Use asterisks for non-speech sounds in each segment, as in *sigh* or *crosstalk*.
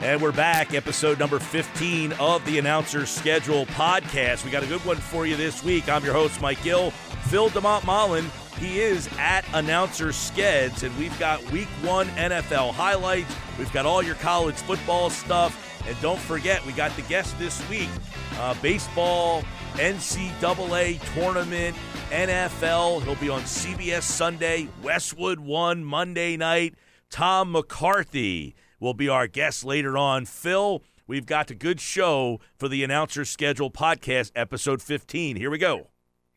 And we're back, episode number 15 of the Announcer's Schedule podcast. We got a good one for you this week. I'm your host, Mike Gill. Phil DeMont Mullen, he is at Announcer Skeds, and we've got week one NFL highlights. We've got all your college football stuff. And don't forget, we got the guest this week uh, baseball, NCAA tournament, NFL. He'll be on CBS Sunday, Westwood 1 Monday night. Tom McCarthy will be our guest later on. Phil, we've got a good show for the Announcer Schedule podcast, episode 15. Here we go.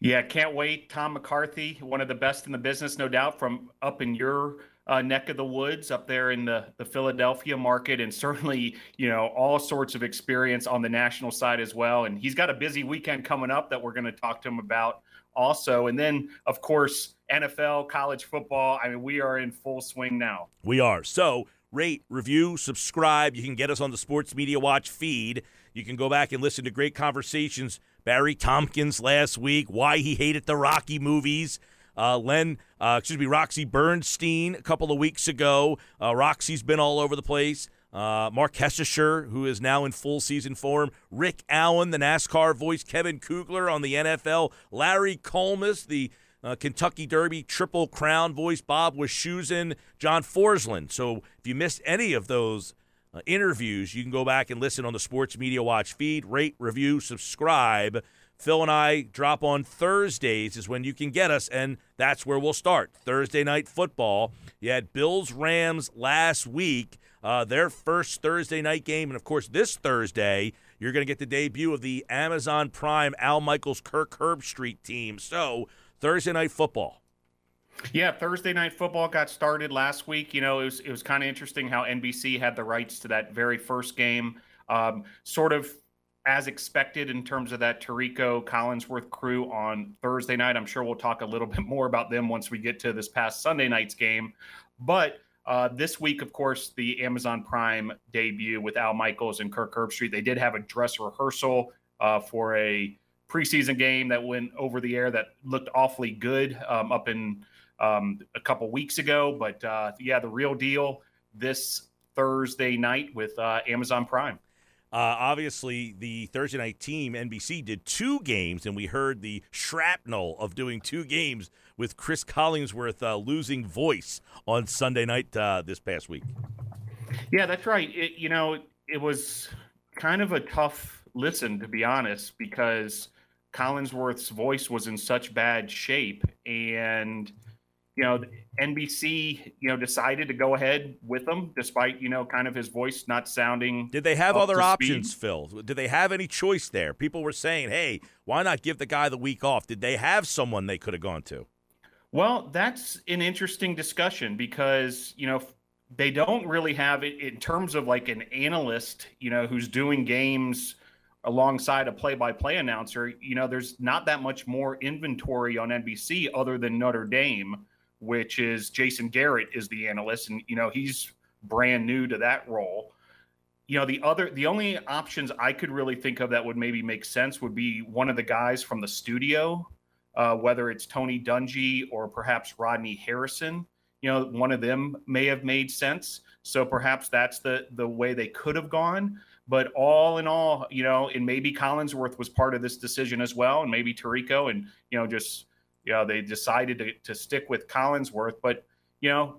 Yeah, can't wait. Tom McCarthy, one of the best in the business, no doubt, from up in your uh, neck of the woods up there in the, the Philadelphia market, and certainly, you know, all sorts of experience on the national side as well. And he's got a busy weekend coming up that we're going to talk to him about also. And then, of course, NFL, college football. I mean, we are in full swing now. We are. So, rate, review, subscribe. You can get us on the Sports Media Watch feed. You can go back and listen to great conversations. Barry Tompkins last week, why he hated the Rocky movies. Uh, Len, uh, excuse me, Roxy Bernstein a couple of weeks ago. Uh, Roxy's been all over the place. Uh, Mark Hestisher, who is now in full season form. Rick Allen, the NASCAR voice. Kevin Kugler on the NFL. Larry Collmus, the uh, Kentucky Derby Triple Crown voice, Bob Wischusen, John Forslund. So if you missed any of those uh, interviews, you can go back and listen on the Sports Media Watch feed, rate, review, subscribe. Phil and I drop on Thursdays is when you can get us, and that's where we'll start. Thursday night football. You had Bills Rams last week, uh, their first Thursday night game, and of course this Thursday you're going to get the debut of the Amazon Prime Al Michaels Kirk Herbstreit team. So Thursday night football. Yeah, Thursday night football got started last week. You know, it was it was kind of interesting how NBC had the rights to that very first game. Um, sort of as expected in terms of that Tirico Collinsworth crew on Thursday night. I'm sure we'll talk a little *laughs* bit more about them once we get to this past Sunday night's game. But uh, this week, of course, the Amazon Prime debut with Al Michaels and Kirk Herbstreit. They did have a dress rehearsal uh, for a preseason game that went over the air that looked awfully good um, up in um, a couple weeks ago. But uh, yeah, the real deal this Thursday night with uh, Amazon Prime. Uh, obviously, the Thursday night team, NBC, did two games, and we heard the shrapnel of doing two games with Chris Collinsworth uh, losing voice on Sunday night uh, this past week. Yeah, that's right. It, you know, it was kind of a tough listen, to be honest, because Collinsworth's voice was in such bad shape. And you know, NBC, you know, decided to go ahead with him despite, you know, kind of his voice not sounding. Did they have other options, Phil? Did they have any choice there? People were saying, hey, why not give the guy the week off? Did they have someone they could have gone to? Well, that's an interesting discussion because, you know, they don't really have it in terms of like an analyst, you know, who's doing games alongside a play-by-play announcer. You know, there's not that much more inventory on NBC other than Notre Dame which is Jason Garrett is the analyst, and you know he's brand new to that role. You know the other, the only options I could really think of that would maybe make sense would be one of the guys from the studio, uh, whether it's Tony Dungy or perhaps Rodney Harrison. You know, one of them may have made sense. So perhaps that's the the way they could have gone. But all in all, you know, and maybe Collinsworth was part of this decision as well, and maybe Tirico, and you know, just you know, they decided to, to stick with Collinsworth. But, you know,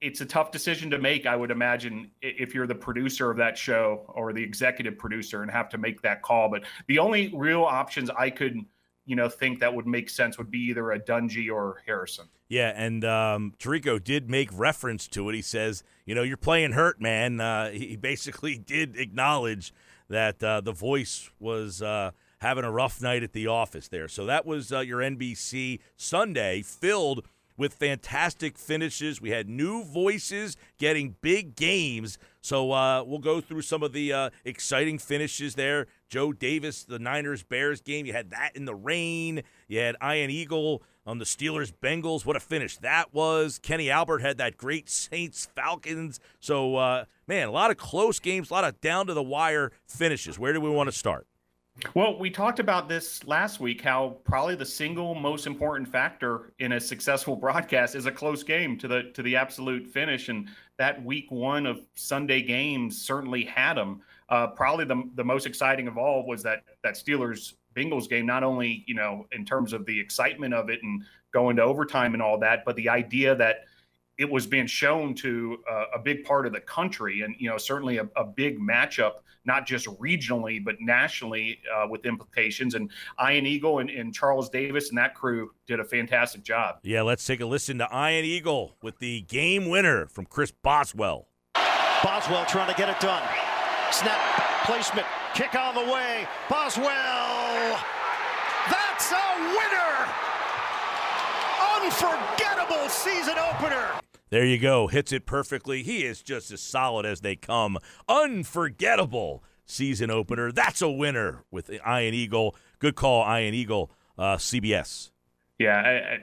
it's a tough decision to make. I would imagine if you're the producer of that show or the executive producer and have to make that call. But the only real options I could, you know, think that would make sense would be either a Dungy or Harrison. Yeah, and um, Tirico did make reference to it. He says, you know, you're playing hurt, man. Uh, he basically *laughs* did acknowledge that uh, the voice was uh, having a rough night at the office there. So that was uh, your NBC Sunday filled – with fantastic finishes. We had new voices getting big games. So uh, we'll go through some of the uh, exciting finishes there. Joe Davis, the Niners Bears game. You had that in the rain. You had Ian Eagle on the Steelers Bengals. What a finish that was. Kenny Albert had that great Saints Falcons. So, uh, man, a lot of close games, a lot of down to the wire finishes. Where do we want to start? Well, we talked about this last week how probably the single most important factor in a successful *laughs* broadcast is a close game to the to the absolute finish and that week 1 of Sunday games certainly had them. Uh, probably the the most exciting of all was that that Steelers Bengals game not only, you know, in terms of the excitement of it and going to overtime and all that, but the idea that it was being shown to uh, a big part of the country and you know certainly a, a big matchup not just regionally but nationally uh, with implications. And ian eagle and, and, charles davis and that crew did a fantastic job. Yeah let's take a listen to ian eagle with the game winner from chris boswell. Boswell trying to get it done. Snap placement kick on the way. Boswell that's a winner! Unforgettable season opener there you go. Hits it perfectly. He is just as solid as they come. Unforgettable season opener. That's a winner with Ian Eagle. Good call, Ian Eagle, uh, CBS. Yeah, I, I,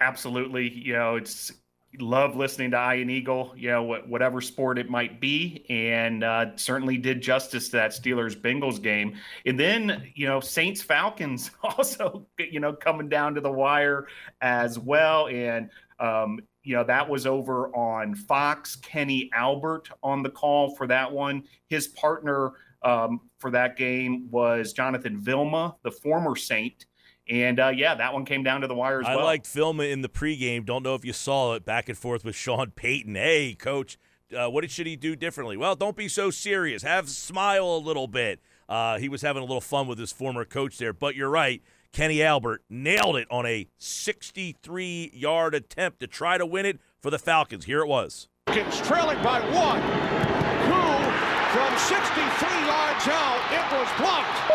absolutely. You know, it's love listening to Ian Eagle, you know, whatever sport it might be, and uh, certainly did justice to that Steelers Bengals game. And then, you know, Saints Falcons *laughs* also, you know, coming down to the wire as well. And um, you know, that was over on Fox. Kenny Albert on the call for that one. His partner um, for that game was Jonathan Vilma, the former Saint. And uh, yeah, that one came down to the wire as I well. I liked Vilma in the pregame. Don't know if you saw it back and forth with Sean Payton. Hey, coach, uh, what should he do differently? Well, don't be so serious. Have smile a little bit. Uh, he was having a little fun with his former coach there. But you're right. Kenny Albert nailed it on a 63 yard attempt to try to win it for the Falcons. Here it was. Falcons trailing by one. Who from 63 yards out, it was blocked.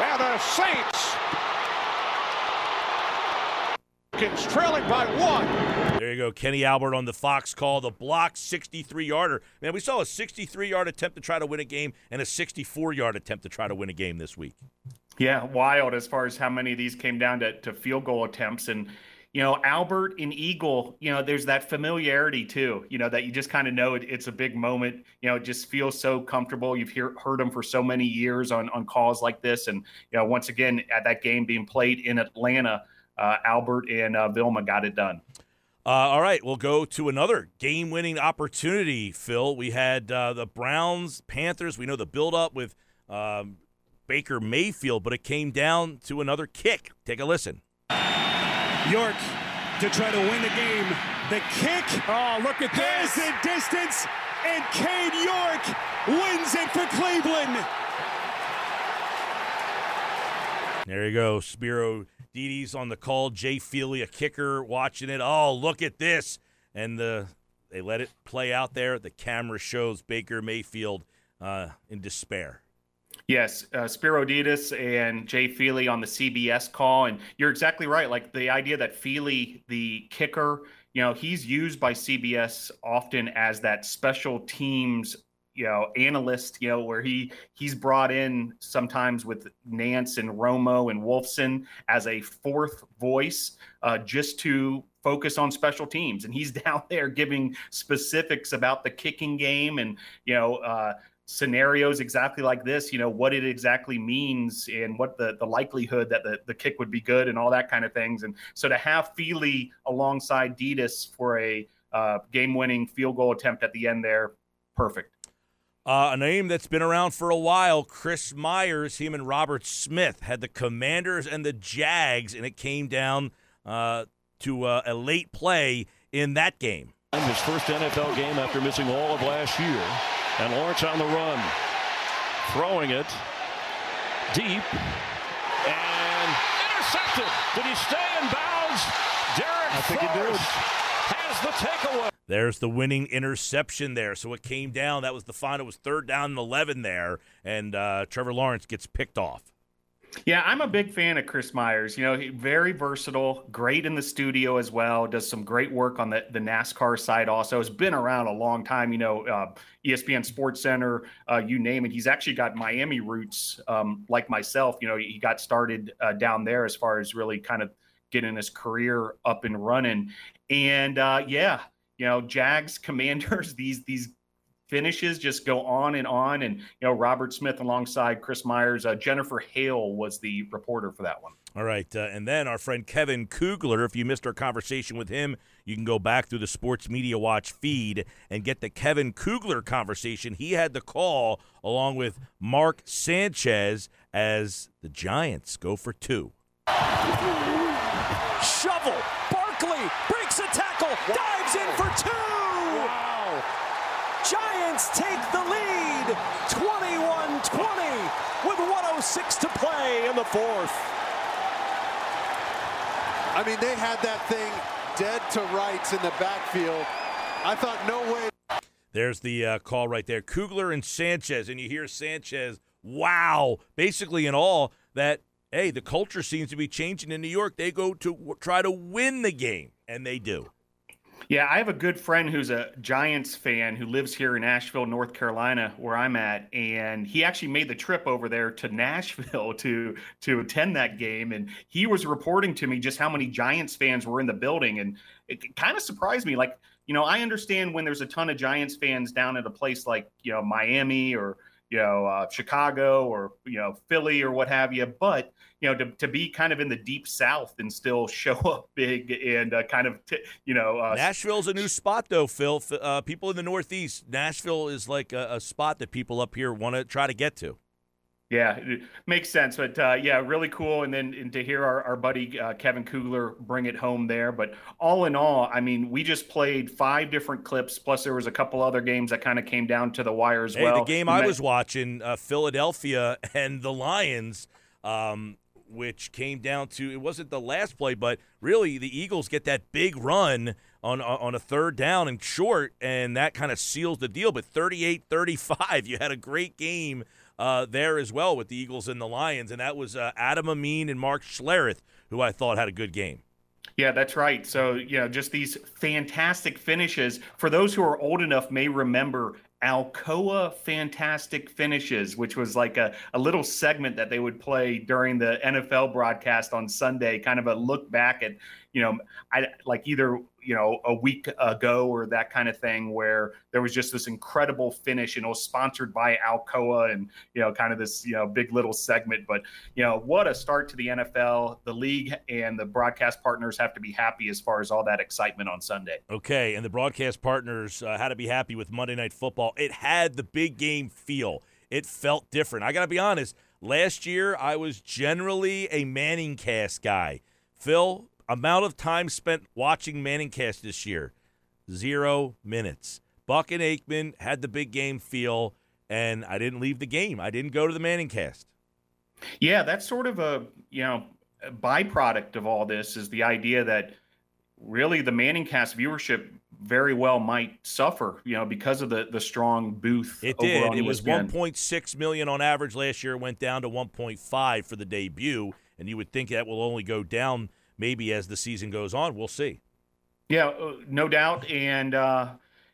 And the Saints Falcons trailing by one. There you go. Kenny Albert on the Fox call, the block 63 yarder. Man, we saw a 63 yard attempt to try to win a game and a 64 yard attempt to try to win a game this week. Yeah, wild as far as how many of these came down to, to field goal attempts. And, you know, Albert and Eagle, you know, there's that familiarity too, you know, that you just kind of know it, it's a big moment. You know, it just feels so comfortable. You've hear, heard them for so many years on, on calls like this. And, you know, once again, at that game being played in Atlanta, uh, Albert and uh, Vilma got it done. Uh, all right, we'll go to another game-winning opportunity. Phil, we had uh, the Browns, Panthers. We know the build-up with um, Baker Mayfield, but it came down to another kick. Take a listen. York to try to win the game. The kick. Oh, look at this! Is in distance, and Cade York wins it for Cleveland. There you go, Spero Dedes on the call. Jay Feely, a kicker, watching it. Oh, look at this! And the they let it play out there. The camera shows Baker Mayfield uh, in despair. Yes, uh, Spero Dedes and Jay Feely on the CBS call, and you're exactly right. Like the idea that Feely, the kicker, you know, he's used by CBS often as that special teams, you know, analyst. You know, where he he's brought in sometimes with Nance and Romo and Wolfson as a fourth voice, uh, just to focus on special teams and he's *laughs* down there giving specifics about the kicking game and you know uh, scenarios exactly like this, you know, what it exactly means and what the, the likelihood that the, the kick would be good and all that kind of things. And so to have Feely alongside Dedes for a uh, game winning field goal attempt at the end there, perfect. Uh, a name that's been around for a while, Chris Myers, him and Robert Smith had the Commanders and the Jags, and it came down uh, to uh, a late play in that game. His first NFL game after missing all of last year. And Lawrence on the run. Throwing it deep. And intercepted. Did he stay in bounds? Darrick I think Forrest he did. has the takeaway. There's the winning interception there. So it came down. That was the final. It was third down and 11 there. And uh, Trevor Lawrence gets picked off. Yeah, I'm a big fan of Chris Myers. You know, very versatile, great in the studio as well. Does some great work on the, the NASCAR side. Also, has been around a long time. You know, uh, ESPN Sports Center, uh, you name it. He's actually got Miami roots, um, like myself. You know, he got started uh, down there as far as really kind of getting his career up and running. And uh, yeah, you know, Jags, *laughs* Commanders, these these finishes just go on and on. And, you know, Robert Smith alongside Chris Myers, uh, Jennifer Hale was the reporter for that one. All right. Uh, and then our friend Kevin Kugler, if you missed our conversation with him, you can go back through the Sports Media Watch feed and get the Kevin Kugler conversation. He had the call along with Mark Sanchez as the Giants go for two. Shovel. Barkley breaks a tackle, dives in for two. Giants take the lead 21-20 with 106 to play in the fourth. I mean, they had that thing dead to rights in the backfield. I thought, no way. There's the uh, call right there. Kugler and Sanchez, and you hear Sanchez, wow, basically in all that, hey, the culture seems to be changing in New York. They go to w- try to win the game, and they do. Yeah, I have a good friend who's a Giants fan who lives here in Asheville, North Carolina, where I'm at, and he actually made the trip over there to Nashville *laughs* to to attend that game. And he was reporting to me just how many Giants fans were in the building, and it kind of surprised me. Like, you know, I understand when there's a ton of Giants fans down at a place like you know Miami or you know uh, Chicago or you know Philly or what have you, but you know, to, to be kind of in the deep south and still *laughs* show up big and uh, kind of, t- you know. Uh, Nashville's a new spot, though, Phil. Uh, people in the Northeast, Nashville is like a, a spot that people up here want to try to get to. Yeah, it makes sense. But uh, yeah, really cool. And then and to hear our, our buddy uh, Kevin Kugler bring it home there. But all in all, I mean, we just played five different clips. Plus, there was a couple other games that kind of came down to the wire as hey, well. The game I was watching, uh, Philadelphia *laughs* and the Lions. Um, which came down to it wasn't the last play, but really the Eagles get that big run on on a third down and short, and that kind of seals the deal. But 38-35, *laughs* you had a great game uh, there as well with the Eagles and the Lions, and that was uh, Adam Amin and Mark Schlereth, who I thought had a good game. Yeah, that's right. So, you know, just these fantastic finishes. For those who are old enough may remember Alcoa Fantastic Finishes, which was like a, a little segment that they would play during the NFL broadcast on Sunday, kind of a look back at, you know, I like either you know a week ago or that kind of thing where there was just this incredible finish and it was sponsored by alcoa and you know kind of this you know big little segment. But you know what a start to the nfl the league and the broadcast partners have to be happy as far as all that excitement on sunday. Okay and the broadcast partners uh, had to be happy with monday night football. It had the big game feel. It felt different. I gotta be honest last year i was generally a manning cast guy. Phil Amount of time spent watching Manningcast this year zero minutes. Buck and Aikman had the big game feel, and I didn't leave the game. I didn't go to the Manningcast. Yeah, that's sort of a you know a byproduct of all this is the idea that really the Manningcast viewership very well might suffer, you know, because of the the strong booth. It did. It was 1.6 million on average last year. It went down to 1.5 for the debut, and you would think that will only go down maybe as the season goes on. We'll see. Yeah, uh, no doubt. And, uh,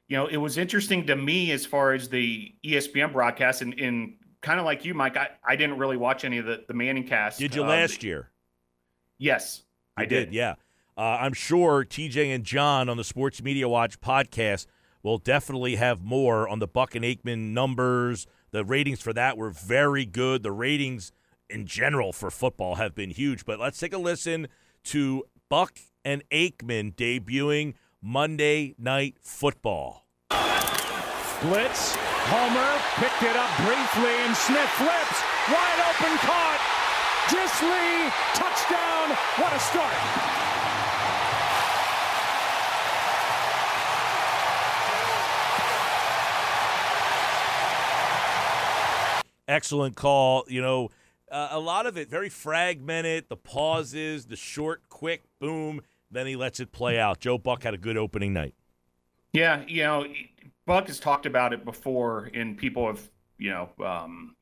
you know, it was interesting to me as far as the ESPN broadcast and, and kind of like you, Mike, I, I didn't really watch any of the, the Manning cast. Did you uh, last year? Yes, I did. did yeah. Uh, I'm sure TJ and John on the Sports Media Watch podcast will definitely have more on the Buck and Aikman numbers. The ratings for that were very good. The ratings in general for football have been huge. But let's take a listen to Buck and Aikman debuting Monday Night Football. Blitz, Homer picked it up briefly, and Smith flips. Wide open caught. Dissly, touchdown. What a start. Excellent call. You know, uh, a lot of it very fragmented. The pauses, the short, quick, boom. Then he lets it play out. Joe Buck had a good opening night. Yeah, you know, Buck has talked about it before, and people have, you know, um,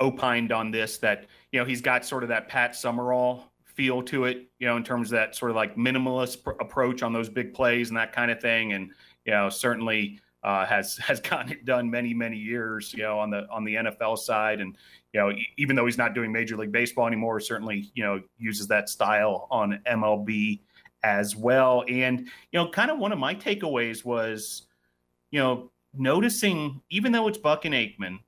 opined on this that you know he's got sort of that Pat Summerall feel to it, you know, in terms of that sort of like minimalist pr- approach on those big plays and that kind of thing, and you know, certainly uh, has *laughs* has gotten it done many many years, you know, on the on the NFL side, and you know, even though he's not doing Major League Baseball anymore, certainly you know uses that style on MLB as well. And you know, kind of one of my takeaways was, you know, noticing even though it's Buck and Aikman,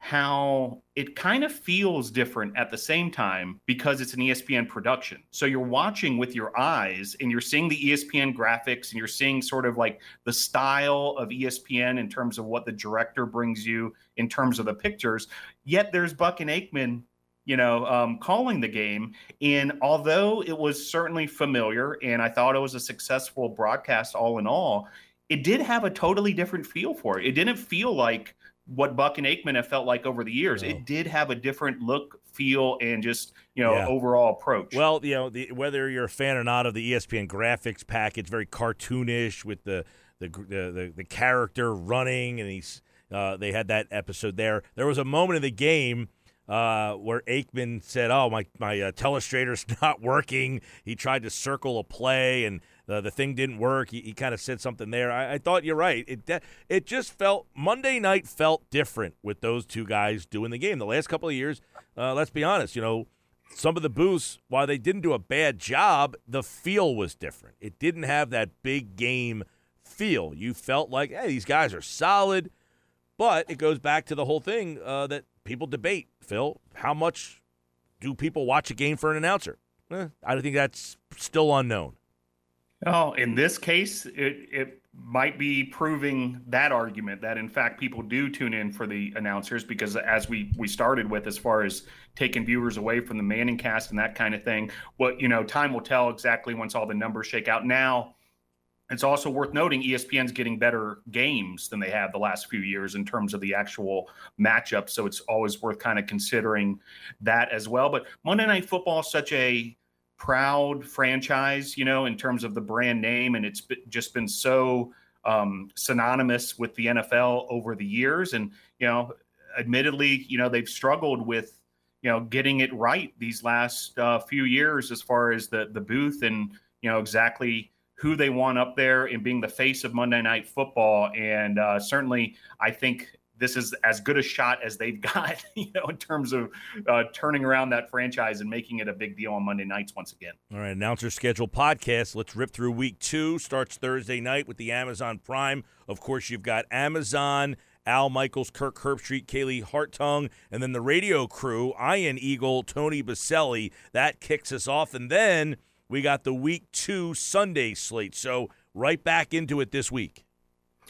how it kind of feels different at the same time because it's an ESPN production. So you're watching with your eyes and you're seeing the ESPN graphics and you're seeing sort of like the style of ESPN in terms of what the director brings you in terms of the pictures. Yet there's Buck and Aikman, you know, um, calling the game. And although it was certainly familiar and I thought it was a successful broadcast all in all, it did have a totally different feel for it. It didn't feel like what Buck and Aikman have felt like over the years. No. It did have a different look, feel, and just you know yeah. overall approach. Well, you know, the, whether you're a fan or not of the ESPN graphics package, very cartoonish with the the the, the, the character running, and he's uh, they had that episode there. There was a moment in the game. Uh, where Aikman said, "Oh, my my uh, telestrator's *laughs* not working." He tried to circle a play, and the, the thing didn't work. He, he kind of said something there. I, I, thought you're right. It it just felt Monday night felt different with those two guys doing the game. The last couple of years, uh, let's be honest, you know, some of the booths, while they didn't do a bad job, the feel was different. It didn't have that big game feel. You felt like, hey, these guys are solid, but it goes back to the whole thing uh, that people debate. Phil, how much do people watch a game for an announcer? Eh, I think that's still unknown. Oh, in this case, it, it might be proving that argument that in fact people do tune in for the announcers because as we we started with as far as taking viewers away from the Manning cast and that kind of thing, what you know, time will tell exactly once all the numbers shake out. Now, it's also worth noting ESPN's getting better games than they have the last few years in terms of the actual matchup. So it's always worth kind of considering that as well. But Monday Night Football is such a proud franchise, you know, in terms of the brand name, and it's just been so um, synonymous with the NFL over the years. And you know, admittedly, you know, they've struggled with you know getting it right these last uh, few years as far as the the booth and you know exactly who they want up there and being the face of Monday Night Football. And uh, certainly, I think this is as good a shot as they've *laughs* got, you know, in terms of uh, turning around that franchise and making it a big deal on Monday nights once again. All right, announcer schedule podcast. Let's rip through week two. Starts Thursday night with the Amazon Prime. Of course, you've got Amazon. Al Michaels, Kirk Herbstreit, Kaylee Hartung, and then the radio crew, Ian Eagle, Tony Boselli. That kicks us off. And then we got the week two Sunday slate. So right back into it this week.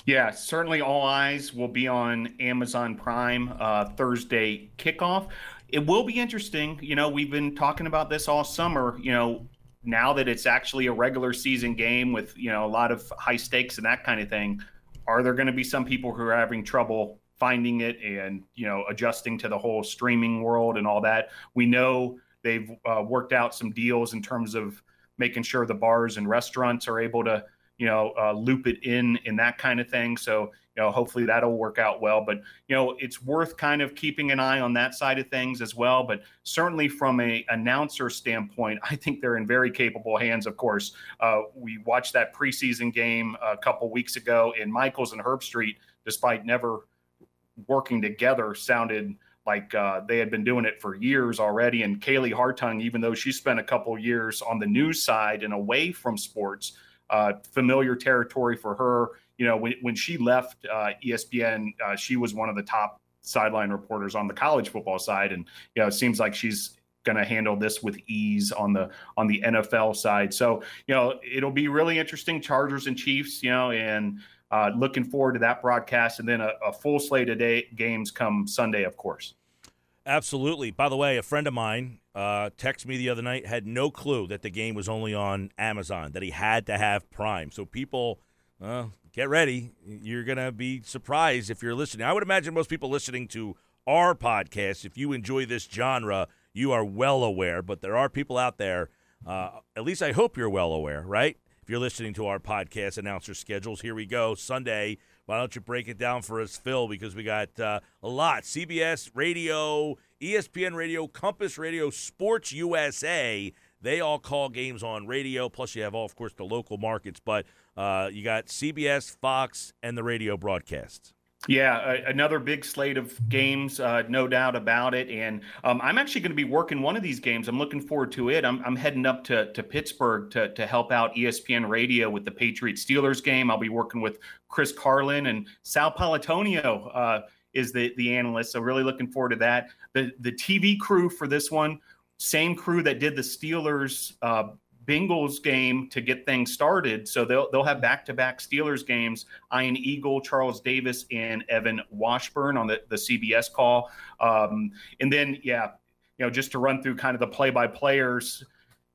Yeah, certainly all eyes will be on Amazon Prime uh, Thursday kickoff. It will be interesting. You know, we've been talking about this all summer. You know, now that it's actually a regular season game with, you know, a lot of high stakes and that kind of thing, are there going to be some people who are having trouble finding it and, you know, adjusting to the whole streaming world and all that? We know they've uh, worked out some deals in terms of making sure the bars and restaurants are able to you know, uh, loop it in in that kind of thing. So, you know, hopefully that'll work out well. But, you know, it's worth kind of keeping an eye on that side of things as well. But certainly from a announcer standpoint, I think they're in very capable hands. Of course, uh, we watched that preseason game a couple weeks ago in Michaels and Herbstreit despite never working together, sounded like uh, they had been doing it for years already. And Kaylee Hartung, even though she spent a couple years on the news side and away from sports, uh, familiar territory for her. You know, when, when she left uh, ESPN, uh, she was one of the top sideline reporters on the college football side, and you know, it seems like she's going to handle this with ease on the on the NFL side. So, you know, it'll be really interesting. Chargers and Chiefs, you know, and uh, looking forward to that broadcast, and then a, a full slate of day, games come Sunday, of course. Absolutely. By the way, a friend of mine uh, texted me the other night, had no clue that the game was only on Amazon, that he had to have Prime. So people, uh, get ready. You're going to be surprised if you're listening. I would imagine most people listening to our podcast, if you enjoy this genre, you are well aware. But there are people out there, uh, at least I hope you're well aware, right? If you're listening to our podcast announcer schedules, here we go. Sunday, why don't you break it down for us, Phil? Because we got uh, a lot. CBS Radio, ESPN Radio, Compass Radio, Sports USA. They all call games on radio. Plus, you have all, of course, the local markets. But uh, you got CBS, Fox, and the radio broadcasts. Yeah, another big slate of games, uh, no doubt about it. And um, I'm actually going to be working one of these games. I'm looking forward to it. I'm, I'm heading up to, to Pittsburgh to, to help out ESPN Radio with the Patriots Steelers game. I'll be working with Chris Carlin and Sal Paolantonio uh, is the the analyst. So really looking forward to that. The the TV crew for this one, same crew that did the Steelers uh, Bengals game to get things started. So they'll they'll have back to back Steelers games. Ian Eagle, Charles Davis, and Evan Washburn on the the CBS call. Um, and then yeah, you know just to run through kind of the play by players.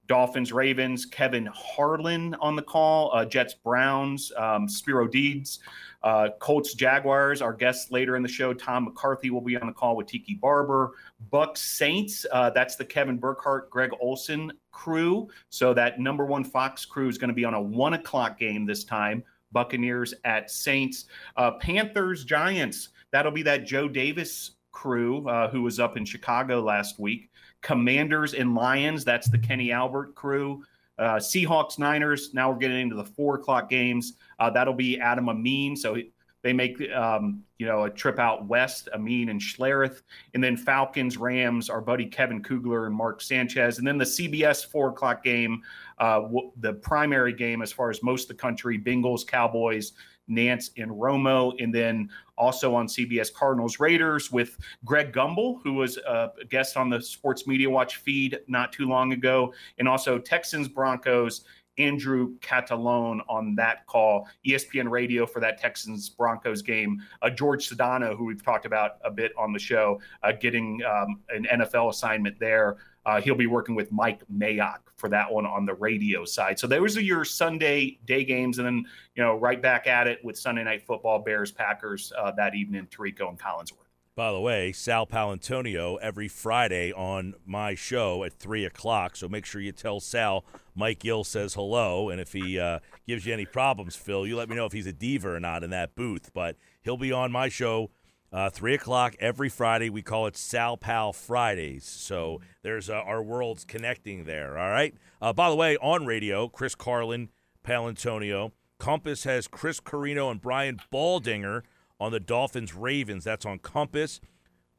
Dolphins, Ravens, Kevin Harlan on the call, uh, Jets, Browns, um, Spero Dedes, uh, Colts, Jaguars. Our guests later in the show, Tom McCarthy will be on the call with Tiki Barber. Bucks, Saints. Uh, that's the Kevin Burkhardt, Greg Olsen crew. So that number one Fox crew is going to be on a one o'clock game this time. Buccaneers at Saints. Uh, Panthers, Giants. That'll be that Joe Davis crew uh, who was up in Chicago last week. Commanders and Lions. That's the Kenny Albert crew. Uh, Seahawks, Niners. Now we're getting into the four o'clock games. Uh, that'll be Adam Amin. So they make um, you know a trip out west, Amin and Schlereth, and then Falcons, Rams. Our buddy Kevin Kugler and Mark Sanchez, and then the CBS four o'clock game, uh, w- the primary game as far as most of the country: Bengals, Cowboys, Nance and Romo, and then also on CBS Cardinals Raiders with Greg Gumbel, who was a guest on the Sports Media Watch feed not too long ago, and also Texans Broncos Andrew Catalon on that call, ESPN radio for that Texans Broncos game. Uh, George Sedano, who we've talked about a bit on the show, uh, getting um, an NFL assignment there. Uh, he'll be working with Mike Mayock for that one on the radio side. So those are your Sunday day games, and then you know right back at it with Sunday night football, Bears Packers uh, that evening, Tirico and Collinsworth. By the way, Sal Paolantonio every Friday on my show at 3 o'clock. So make sure you tell Sal Mike Gill says hello. And if he uh, gives you any problems, Phil, you let me know if he's a diva or not in that booth. But he'll be on my show uh, 3 o'clock every Friday. We call it Sal Pal Fridays. So there's uh, our worlds connecting there. All right. Uh, by the way, on radio, Chris Carlin, Paolantonio. Compass has Chris Carrino and Brian Baldinger on the Dolphins Ravens. That's on Compass.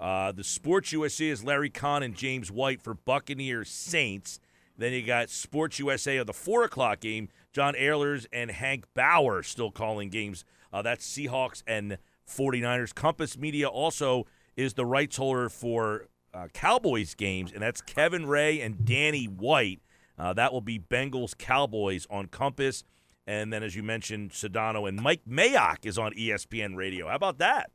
Uh, the Sports USA is Larry Kahn and James White for Buccaneers Saints. Then you got Sports USA of the four o'clock game. John Ahlers and Hank Bauer still calling games. Uh, that's Seahawks and 49ers. Compass Media also is the rights holder for uh, Cowboys games, and that's Kevin Ray and Danny White. Uh, that will be Bengals Cowboys on Compass. And then, as you mentioned, Sedano and Mike Mayock is on ESPN Radio. How about that?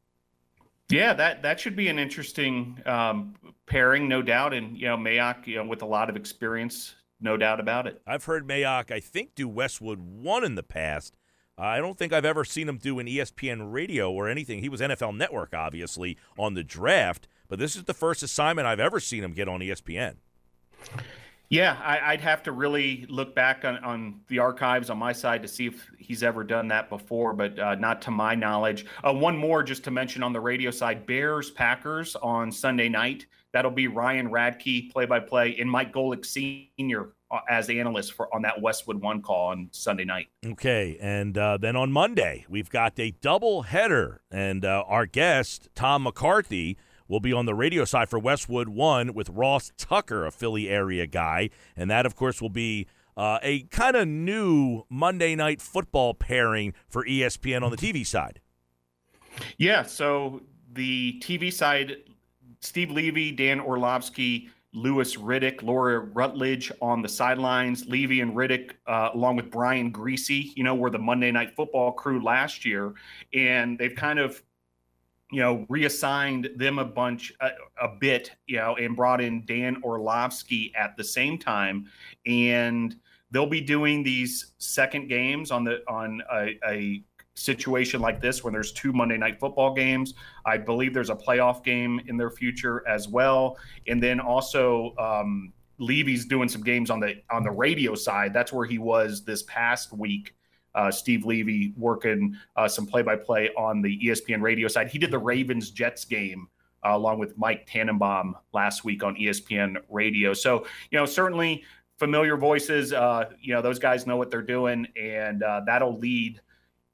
Yeah, that that should be an interesting um, pairing, no doubt. And you know, Mayock, you know, with a lot of experience, no doubt about it. I've heard Mayock, I think, do Westwood One in the past. I don't think I've ever seen him do an ESPN Radio or anything. He was NFL Network, obviously, on the draft, but this is the first assignment I've ever seen him get on ESPN. Yeah, I, would have to really look back on, on the archives on my side to see if he's ever done that before, but uh, not to my knowledge. Uh, one more just to mention on the radio side Bears Packers on Sunday night. That'll be Ryan Radtke, play by play, and Mike Golic Sr. Uh, as the analyst for on that Westwood One call on Sunday night. Okay, and uh, then on Monday we've got a double header, and uh, our guest Tom McCarthy will be on the radio side for Westwood One with Ross Tucker, a Philly area guy. And that, of course, will be uh, a kind of new Monday night football pairing for ESPN on the TV side. Yeah. So the TV side, Steve Levy, Dan Orlovsky, Louis Riddick, Laura Rutledge on the sidelines. Levy and Riddick, uh, along with Brian Griese, you know, were the Monday Night Football crew last year, and they've kind of you know, reassigned them a bunch, a, a, bit, you know, and brought in Dan Orlovsky at the same time, and they'll be doing these second games on the on a, a situation like this when there's two Monday night football games. I believe there's a playoff game in their future as well, and then also um, Levy's doing some games on the on the radio side. That's where he was this past week. Uh, Steve Levy working uh, some play by play on the ESPN radio side. He did the Ravens Jets game uh, along with Mike Tannenbaum last week on ESPN radio. So, you know, certainly familiar voices. Uh, you know, those guys know what they're doing, and uh, that'll lead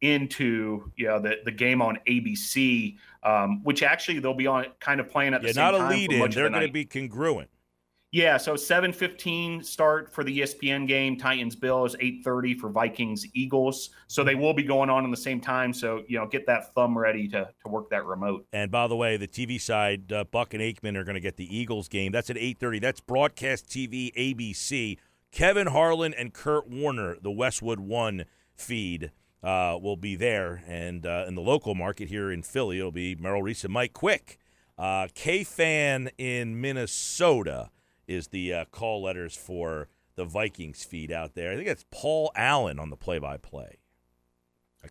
into you know the the game on ABC, um, which actually they'll be on kind of playing at the yeah, same not time. a lead in. They're the going to be congruent. Yeah, so 7:15 start for the ESPN game. Titans Bills 8:30 for Vikings Eagles. So they will be going on in the same time. So you know, get that thumb ready to to work that remote. And by the way, the TV side, uh, Buck and Aikman are going to get the Eagles game. That's at 8:30. That's broadcast TV ABC. Kevin Harlan and Kurt Warner, the Westwood One feed, uh, will be there. And uh, in the local market here in Philly, it'll be Merrill Reese and Mike Quick. Uh, K Fan in Minnesota is the uh, call letters for the Vikings feed out there. I think it's Paul Allen on the play-by-play.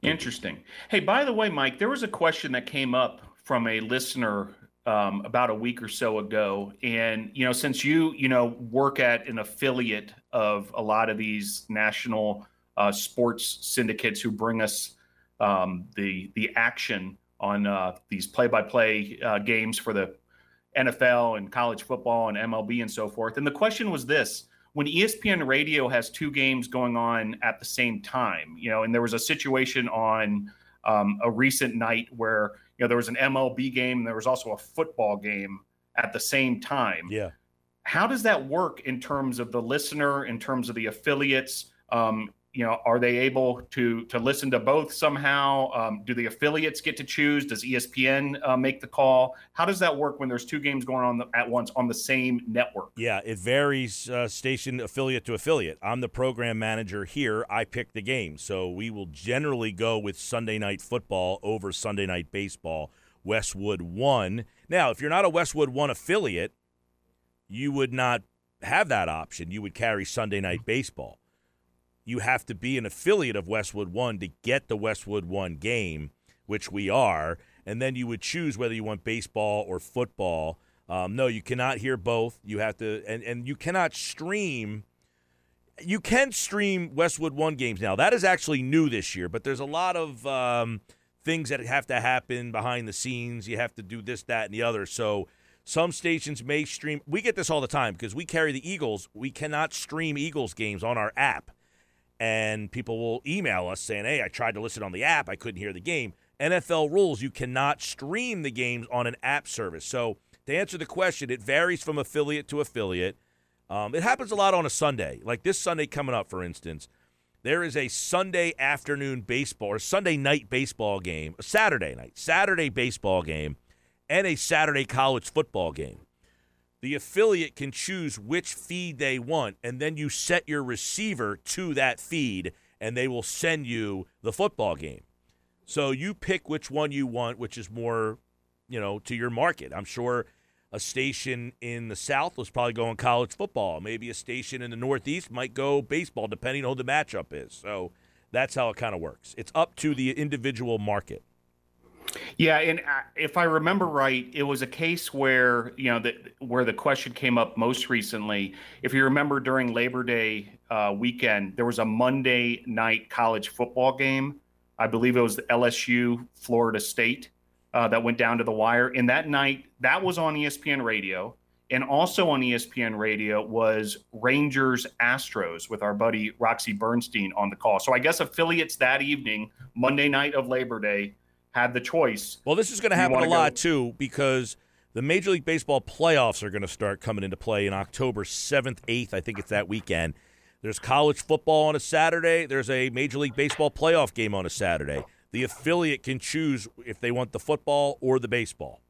Interesting. Hey, by the way, Mike, there was a question that came up from a listener um, about a week or so ago, and you know, since you you know work at an affiliate of a lot of these national uh, sports syndicates who bring us um, the the action on uh, these play-by-play uh, games for the NFL and college football and MLB and so forth. And the question was this: when ESPN Radio has two games going on at the same time, you know, and there was a situation on um, a recent night where you know there was an MLB game and there was also a football game at the same time. Yeah. How does that work in terms of the listener, in terms of the affiliates? Um, you know, are they able to to listen to both somehow? Um, do the affiliates get to choose? Does ESPN uh, make the call? How does that work when there's two games going on at once on the same network? Yeah, it varies uh, station affiliate to affiliate. I'm the program manager here. I pick the game. So we will generally go with Sunday night football over Sunday night baseball. Westwood 1. Now, if you're not a Westwood 1 affiliate, you would not have that option. You would carry Sunday night baseball. You have to be an affiliate of Westwood 1 to get the Westwood 1 game, which we are, and then you would choose whether you want baseball or football. Um, no, you cannot hear both. You have to, and, and you cannot stream. You can stream Westwood One games now. That is actually new this year, but there's a lot of um, things that have to happen behind the scenes. You have to do this, that, and the other. So some stations may stream. We get this all the time because we carry the Eagles. We cannot stream Eagles games on our app, and people will email us saying, "Hey, I tried to listen on the app. I couldn't hear the game." NFL rules: you cannot stream the games on an app service. So to answer the question, it varies from affiliate to affiliate. Um, it happens a lot on a Sunday, like this Sunday coming up, for instance. There is a Sunday afternoon baseball or Sunday night baseball game, a Saturday night, Saturday baseball game, and a Saturday college football game. The affiliate can choose which feed they want, and then you set your receiver to that feed, and they will send you the football game. So you pick which one you want, which is more, you know, to your market. I'm sure a station in the South was probably going college football. Maybe a station in the Northeast might go baseball, depending on who the matchup is. So that's how it kind of works. It's up to the individual market. Yeah, and uh, if I remember right, it was a case where you know that where the question came up most recently. If you remember during Labor Day uh, weekend, there was a Monday night college football game. I believe it was LSU Florida State uh, that went down to the wire. And that night, that was on ESPN Radio, and also on ESPN Radio was Rangers Astros with our buddy Roxy Bernstein on the call. So I guess affiliates that evening, Monday night of Labor Day had the choice. Well, this is going to happen a lot go- too because the Major League Baseball playoffs are going to start coming into play in October 7th, 8th. I think it's that weekend. There's college football on a Saturday. There's a Major League Baseball playoff game on a Saturday. The affiliate can choose if they want the football or the baseball.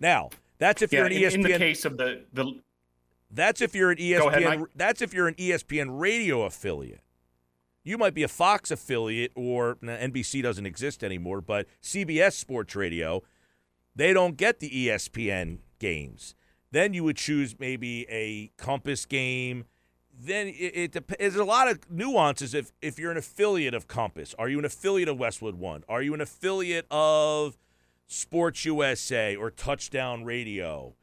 Now, that's if Yeah, you're an in, ESPN. in the case of the the That's if you're an E Go ahead, ESPN. That's if you're an ESPN radio affiliate. You might be a Fox affiliate, or NBC doesn't exist anymore, but CBS Sports Radio, they don't get the ESPN games. Then you would choose maybe a Compass game. then it, it there's a lot of nuances. If if you're an affiliate of Compass, are you an affiliate of Westwood One? Are you an affiliate of Sports USA or Touchdown Radio?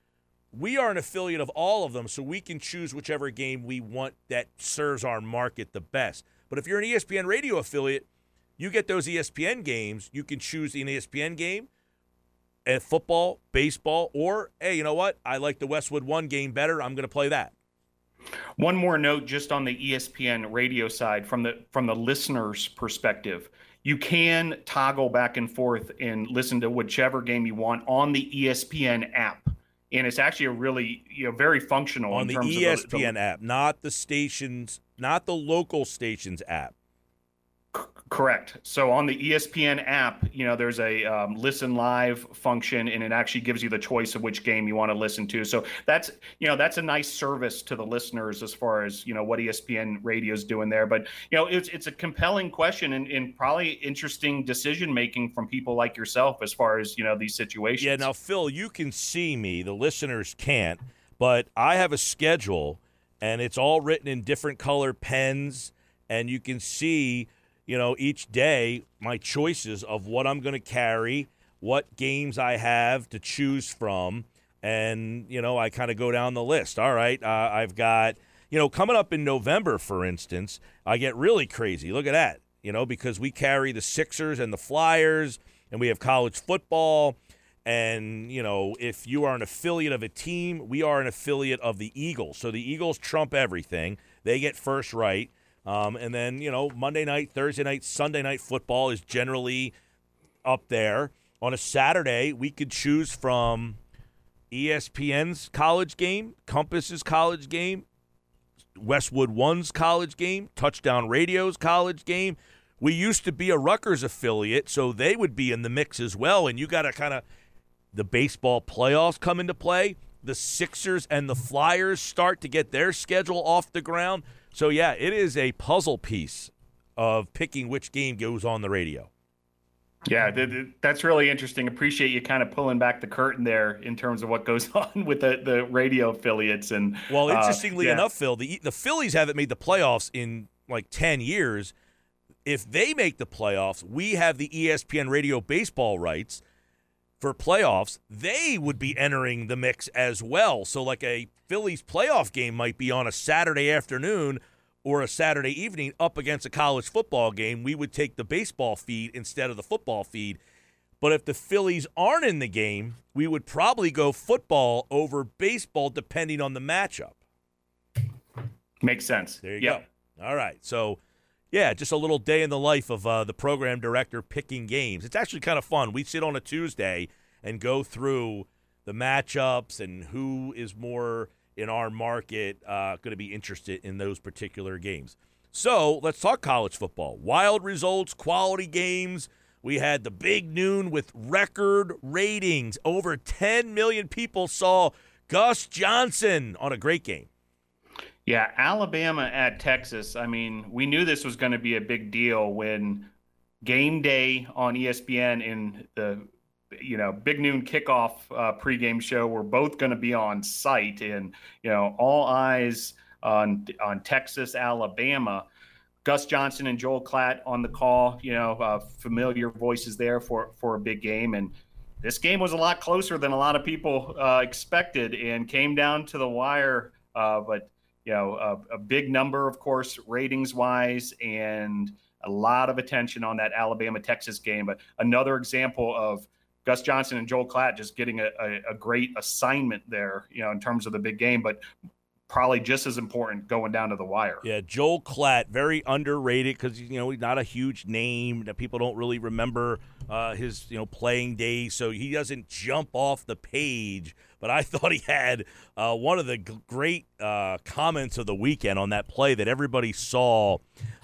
We are an affiliate of all of them, so we can choose whichever game we want that serves our market the best. But if you're an ESPN Radio affiliate, you get those ESPN games. You can choose an ESPN game, at football, baseball, or hey, you know what? I like the Westwood One game better. I'm going to play that. One more note just on the ESPN radio side from the from the listener's perspective. You can toggle back and forth and listen to whichever game you want on the ESPN app. And it's actually a really, you know, very functional on in the E terms of the- ESPN app, not the stations, not the local stations app. Correct. So on the ESPN app, you know, there's a um, listen live function, and it actually gives you the choice of which game you want to listen to. So that's, you know, that's a nice service to the listeners as far as you know what ESPN Radio is doing there. But you know, it's it's a compelling question and, and probably interesting decision making from people like yourself as far as you know these situations. Yeah, now Phil, you can see me. The listeners can't, but I have a schedule, and it's all written in different color pens, and you can see, you know, each day my choices of what I'm going to carry, what games I have to choose from, and you know, I kind of go down the list. All right, uh, I've got, you know, coming up in November, for instance, I get really crazy. Look at that, you know, because we carry the Sixers and the Flyers, and we have college football. And, you know, if you are an affiliate of a team, we are an affiliate of the Eagles. So the Eagles trump everything. They get first right. Um, and then, you know, Monday night, Thursday night, Sunday night football is generally up there. On a Saturday, we could choose from ESPN's college game, Compass's college game, Westwood One's college game, Touchdown Radio's college game. We used to be a Rutgers affiliate, so they would be in the mix as well. And you got to kind of the baseball playoffs come into play. The Sixers and the Flyers start to get their schedule off the ground. So yeah, it is a puzzle piece of picking which game goes on the radio. Yeah, th- th- that's really interesting. Appreciate you kind of pulling back the curtain there in terms of what goes *laughs* on with the, the radio affiliates. And Well, uh, interestingly yeah. enough, Phil, the the Phillies haven't made the playoffs in like ten years. If they make the playoffs, we have the ESPN radio baseball rights for playoffs. They would be entering the mix as well. So, like a Phillies playoff game might be on a Saturday afternoon or a Saturday evening up against a college football game. We would take the baseball feed instead of the football feed. But if the Phillies aren't in the game, we would probably go football over baseball depending on the matchup. makes sense. There you Yep. go. All right. So, yeah, just a little day in the life of uh, the program director picking games. It's actually kind of fun. We sit on a Tuesday and go through the matchups and who is more in our market uh, going to be interested in those particular games. So let's talk college football. Wild results, quality games. We had the big noon with record ratings. Over 10 million people saw Gus Johnson on a great game. Yeah, Alabama at Texas. I mean, we knew this was going to be a big deal when game day on ESPN and the you know big noon kickoff uh, pregame show were both going to be on site, and you know all eyes on on Texas, Alabama. Gus Johnson and Joel Klatt on the call. You know, uh, familiar voices there for for a big game, and this game was a lot closer than a lot of people uh, expected, and came down to the wire. Uh, but you know, a, a big number, of course, ratings wise, and a lot of attention on that Alabama Texas game. But another example of Gus Johnson and Joel Klatt just getting a, a, a great assignment there, you know, in terms of the big game, but probably just as important going down to the wire. Yeah, Joel Klatt, very underrated because you know he's not a huge name that people don't really remember uh, his you know playing days, so he doesn't jump off the page. But I *laughs* thought he had uh, one of the g- great uh, comments of the weekend on that play that everybody saw.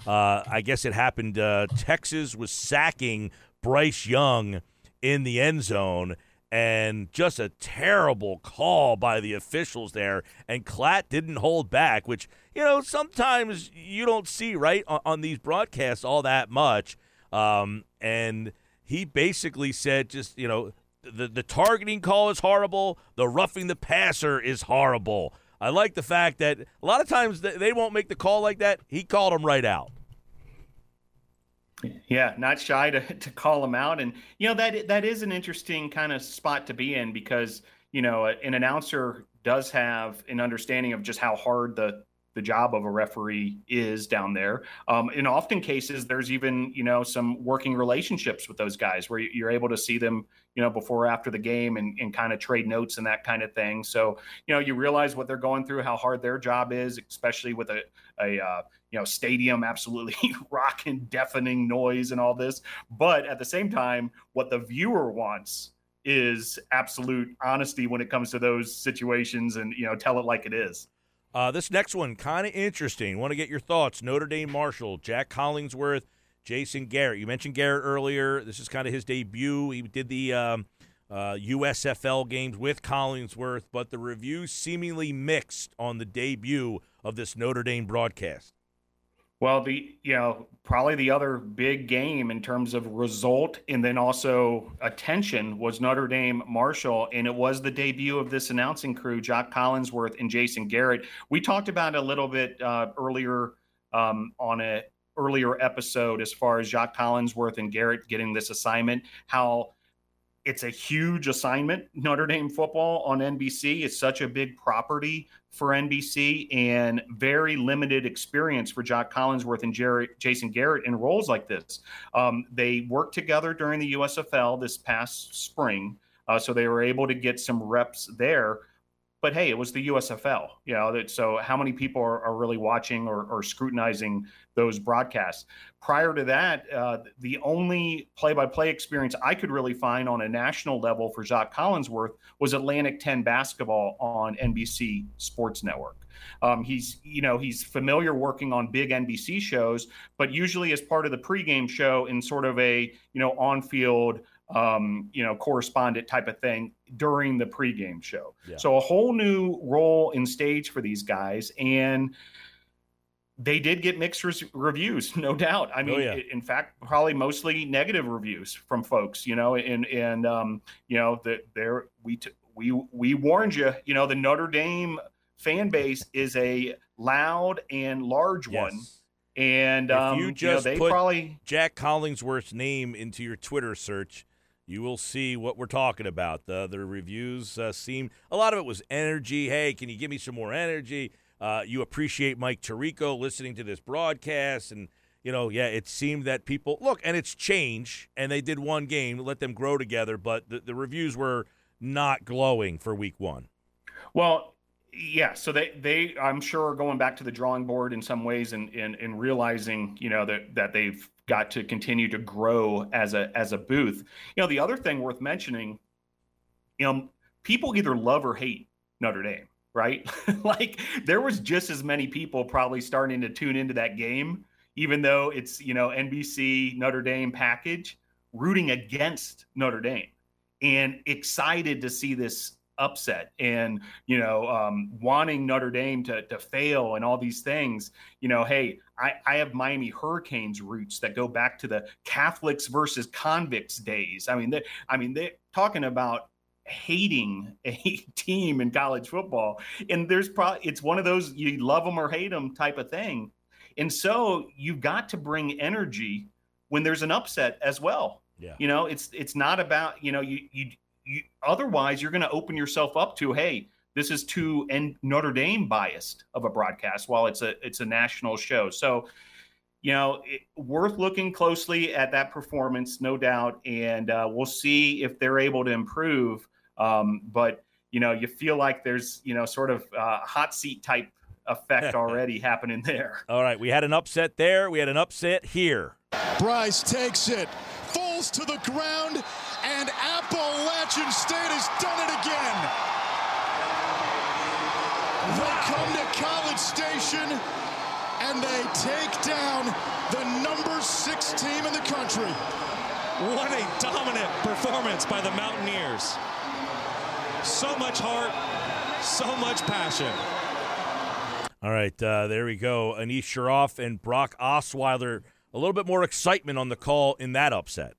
Uh, I guess it happened. Uh, Texas was sacking Bryce Young in the end zone and just a terrible call by the officials there. And Klatt didn't hold back, which, you know, sometimes you don't see, right, on, on these broadcasts all that much. Um, and he basically said, just, you know, the, the targeting call is horrible, the roughing the passer is horrible. I like the fact that a lot of times they won't make the call like that. He called him right out. Yeah, not shy to, to call him out, and you know that that is an interesting kind of spot to be in because you know an announcer does have an understanding of just how hard the the job of a referee is down there. Um, in often cases, there's even you know some working relationships with those guys where you're able to see them you know before or after the game and, and kind of trade notes and that kind of thing. So you know you realize what they're going through, how hard their job is, especially with a a uh, you know stadium absolutely *laughs* rocking, deafening noise and all this. But at the same time, what the viewer wants is absolute honesty when it comes to those situations and you know tell it like it is uh, this next one, kind of interesting. Want to get your thoughts. Notre Dame Marshall, Jac Collinsworth, Jason Garrett. You mentioned Garrett earlier. This is kind of his debut. He did the um, uh, USFL games with Collinsworth, but the reviews seemingly mixed on the debut of this Notre Dame broadcast. Well, the you know probably the other big game in terms of result and then also attention was Notre Dame Marshall, and it was the debut of this announcing crew, Jac Collinsworth and Jason Garrett. We talked about a little bit uh, earlier um, on a earlier episode as far as Jac Collinsworth and Garrett getting this assignment, how it's a huge assignment. Notre Dame football on NBC is such a big property for NBC and very limited experience for Jac Collinsworth and Jerry, Jason Garrett in roles like this. Um, they worked together during the USFL this past spring, uh, so they were able to get some reps there. But hey, it was the USFL, you know. That, so how many people are, are really watching or, or, scrutinizing those broadcasts? Prior to that, uh, the only play-by-play experience I could really find on a national level for Jac Collinsworth was Atlantic 10 basketball on NBC Sports Network. Um, he's, you know, he's familiar working on big NBC shows, but usually as part of the pregame show in sort of a, you know, on-field um, you know, correspondent type of thing during the pregame show. Yeah. So a whole new role and stage for these guys. And they did get mixed res- reviews, *laughs* no doubt. I oh, mean, oh, yeah. in fact, probably mostly negative reviews from folks, you know, and, and, um, you know, that there, we, t- we, we warned you, you know, the Notre Dame fan base is a loud and large yes. one. And if um, you just you know, they put probably Jac Collinsworth's name into your Twitter search, you will see what we're talking about. The the reviews uh, seem a lot of it was energy. Hey, can you give me some more energy? Uh, you appreciate Mike Tirico listening to this broadcast, and you know, yeah, it seemed that people look, and it's change, and they did one game, let them grow together, but the, the reviews were not glowing for week one. Well, yeah, so they they I'm sure are going back to the drawing board in some ways, and and, and realizing you know that that they've got to continue to grow as a as a booth. You know, the other thing worth mentioning, you know, people either love or hate Notre Dame, right? *laughs* like there was just as many people probably starting to tune into that game, even though it's you know NBC Notre Dame package, rooting against Notre Dame and excited to see this upset and you know um, wanting Notre Dame to to fail and all these things. You know, hey, I, I have Miami Hurricanes roots that go back to the Catholics versus convicts days. I mean, they, I mean, they're talking about hating a *laughs* team in college football, and there's probably it's one of those you love them or hate them type of thing. And so you've got to bring energy when there's an upset as well. Yeah. You know, it's it's not about, you know, you you you, otherwise you're going to open yourself up to hey this is too and Notre Dame biased of a broadcast while it's a it's a national show so you know it, worth looking closely at that performance no doubt and uh, we'll see if they're able to improve um, but you know you feel like there's you know sort of uh, hot seat type effect *laughs* already happening there all right we had an upset there we had an upset here Bryce takes it falls to the ground and Appalachian State has done it again. They come to College Station and they take down the number six team in the country. What a dominant performance by the Mountaineers. So much heart, so much passion. All right, uh, there we go. Anish Shroff and Brock Osweiler. A little bit more excitement on the call in that upset.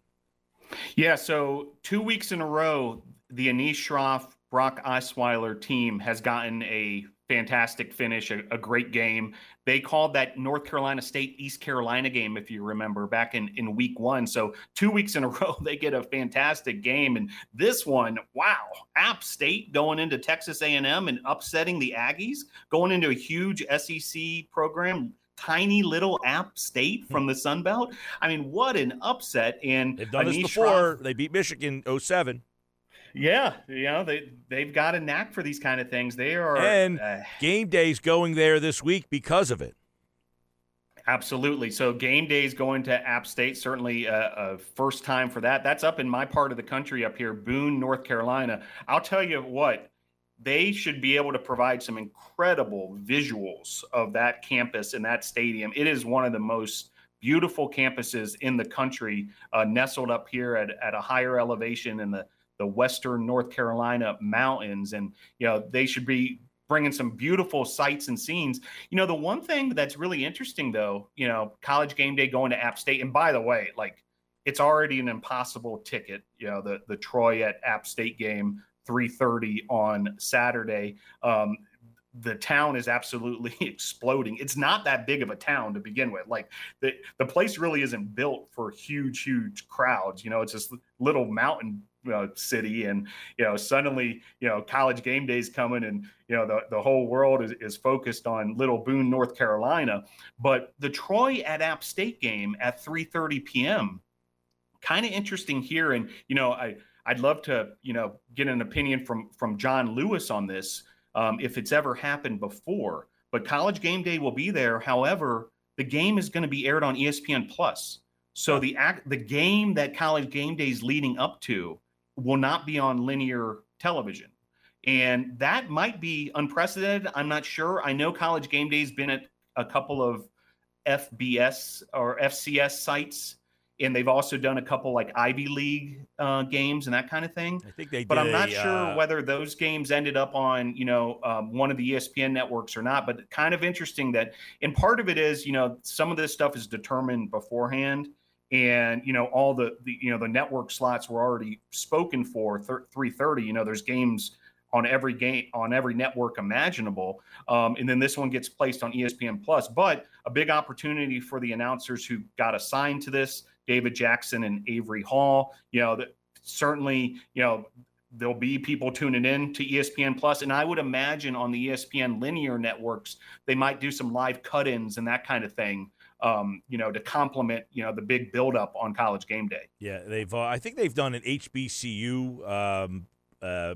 Yeah, so two weeks in a row, the Anish Shroff Brock Osweiler team has gotten a fantastic finish, a, a, great game. They called that North Carolina State East Carolina game, if you remember, back in, in week one. So two weeks in a *laughs* row, they get a fantastic game. And this one, wow, App State going into Texas A&M and upsetting the Aggies, going into a huge SEC program. Tiny little App State hmm. from the Sun Belt. I mean, what an upset! And they've done Anish this before. they beat Michigan 07. Yeah, you know they they've got a knack for these kind of things. They are and uh, game days going there this week because of it. Absolutely. So game days going to App State certainly a, a, first time for that. That's up in my part of the country up here, Boone, North Carolina. I'll tell you what, they should be able to provide some incredible visuals of that campus and that stadium. It is one of the most beautiful campuses in the country, uh, nestled up here at, at a higher elevation in the the western North Carolina mountains, and you know they should be bringing some beautiful sights and scenes. You know, the one thing that's really interesting though, you know, college game day going to App State, and by the way, like it's already an impossible ticket. You know, the the Troy at App State game, three thirty on Saturday. Um, the town is absolutely *laughs* exploding. It's not that big of a town to begin with. Like the the place really isn't built for huge, huge crowds. You know, it's this little mountain city and you know suddenly you know college game days coming and you know the, the whole world is, is focused on little boone north carolina. But the troy at app state game at 3.30 p.m kind of interesting here. And you know i i'd love to you know get an opinion from from john lewis on this um, if it's ever happened before. But college game day will be there. However the game is going to be aired on espn plus. So the act the game that college game day is leading up to will not be on linear television. And that might be unprecedented. I'm not sure. I know College Game Day's been at a couple of FBS or FCS sites, and they've also done a couple like Ivy League uh, games and that kind of thing. I think they, but I'm not a, sure uh... whether those games ended up on you know um, one of the ESPN networks or not. But kind of interesting that, and part of it is you know some of this stuff is determined beforehand and you know all the, the you know the network slots were already spoken for 330 you know there's games on every game on every network imaginable. Um, and then this one gets placed on espn plus. But a big opportunity for the announcers who got assigned to this david jackson and avery hall you know that certainly you know there'll be people tuning in to espn plus. And i would imagine on the espn linear networks they might do some live cut-ins and that kind of thing um, you know, to complement, you know, the big buildup on college game day. Yeah, they've. Uh, I think they've done an HBCU um, uh,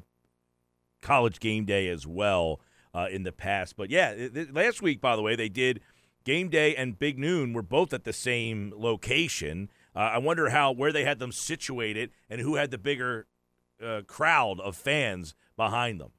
college game day as well uh, in the past. But yeah, th- last week, by the way, they did game day and Big Noon were both at the same location. Uh, I wonder how where they had them situated and who had the bigger uh, crowd of fans behind them.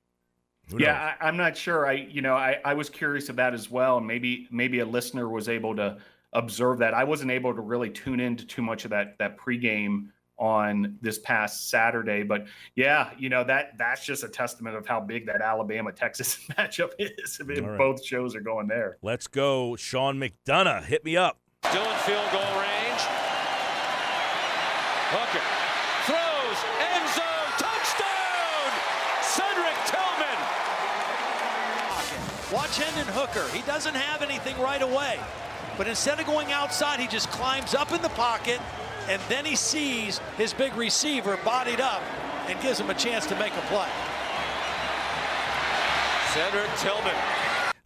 Yeah, I, am not sure. I, you know, I, I was curious about as well. And maybe, maybe a listener was able to observe that. I wasn't able to really tune into too much of that that pregame on this past Saturday. But yeah, you know that that's just a testament of how big that Alabama Texas *laughs* matchup is. I mean, right. both shows are going there. Let's go, Sean McDonough. Hit me up. Dillon field goal range. Hooker throws end zone touchdown. Cedric Tillman. Watch Hendon Hooker. He doesn't have anything right away. But instead of going outside, he just climbs up in the pocket, and then he sees his big receiver bodied up and gives him a chance to make a play. Cedric Tillman.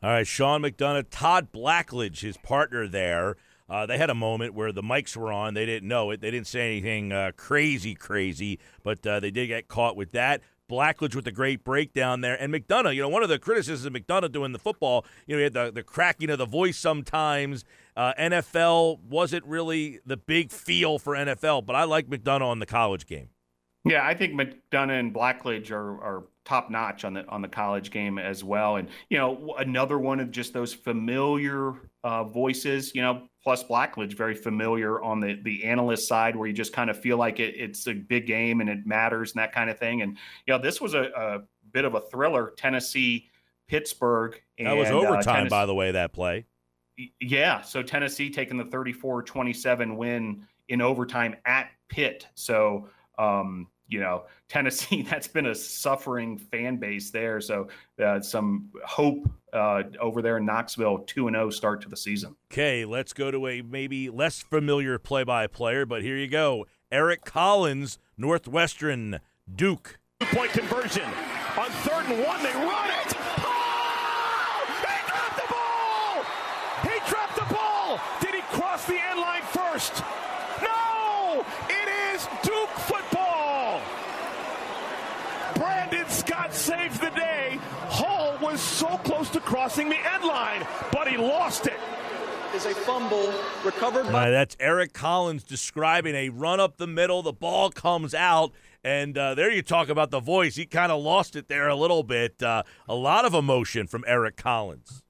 All right, Sean McDonough, Todd Blackledge, his partner there. Uh, they had a moment where the mics were on. They didn't know it. They didn't say anything uh, crazy, crazy, but uh, they did get caught with that. Blackledge with the great breakdown there. And McDonough, you know, one of the criticisms of McDonough doing the football, you know, he had the, the cracking of the voice sometimes. Uh, NFL wasn't really the big feel for NFL, but I like McDonough on the college game. Yeah, I think McDonough and Blackledge are, are top notch on the on the college game as well. And you know, another one of just those familiar uh, voices. You know, plus Blackledge very familiar on the the analyst side, where you just kind of feel like it, it's a big game and it matters and that kind of thing. And you know, this was a, a bit of a thriller. Tennessee, Pittsburgh. And, that was uh, overtime, uh, by the way. That play. Yeah, so Tennessee taking the 34-27 win in overtime at Pitt. So um, you know, *laughs* Tennessee, that's been a suffering fan base there. So uh, some hope uh, over there in Knoxville, 2 0 start to the season. Okay, let's go to a maybe less familiar play by player, but here you go. Eric Collins, Northwestern, Duke. Two point conversion. On third and one, they run it. Oh! He dropped the ball! He dropped the ball! Did he cross the end line first? No! It is Duke football! Brandon Scott saves the day. Hall was so close to crossing the end line, but he lost it. Is a fumble recovered by. Uh, that's Eric Collins describing a run up the middle. The ball comes out. And uh, there you talk about the voice. He kind of lost it there a little bit. Uh, a lot of emotion from Eric Collins.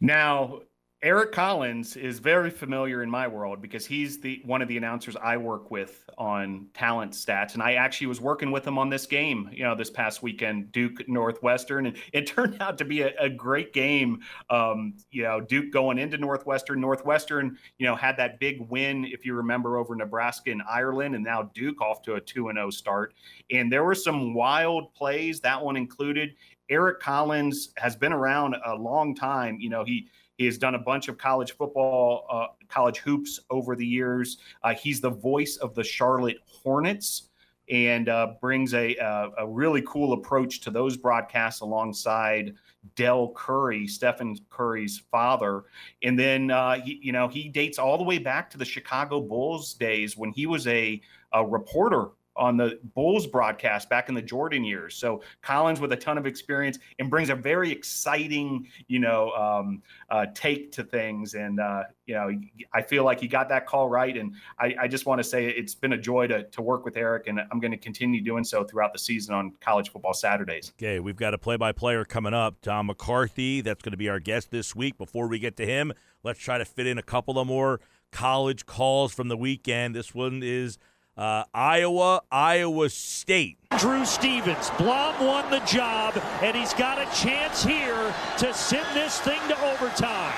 Now, Eric Collins is very familiar in my world because he's the one of the announcers I work with on talent stats, and I actually was working with him on this game, you know, this past weekend, Duke Northwestern, and it *laughs* turned out to be a, a great game. Um, you know, Duke going into Northwestern, Northwestern, you know, had that big win if you remember over Nebraska and Ireland, and now Duke off to a two and zero start, and there were some wild plays. That one included. Eric Collins has been around a long time. You know, he he has done a bunch of college football, uh, college hoops over the years. Uh, he's the voice of the Charlotte Hornets and uh, brings a, a, a really cool approach to those broadcasts alongside Dell Curry, Stephen Curry's father. And then uh, he, you know, he dates all the way back to the Chicago Bulls days when he was a, a reporter on the Bulls broadcast back in the Jordan years. So Collins with a ton of experience and brings a very exciting, you know, um, uh, take to things. And uh, you know, I feel like he got that call right. And I, I just want to say it's been a joy to to work with Eric, and I'm going to continue doing so throughout the season on College Football Saturdays. Okay, we've got a play-by-player coming up. Tom McCarthy, that's going to be our guest this week. Before we get to him, let's try to fit in a couple of more college calls from the weekend. This one is uh, Iowa, Iowa State. Drew Stevens. Blom won the job, and he's got a chance here to send this thing to overtime.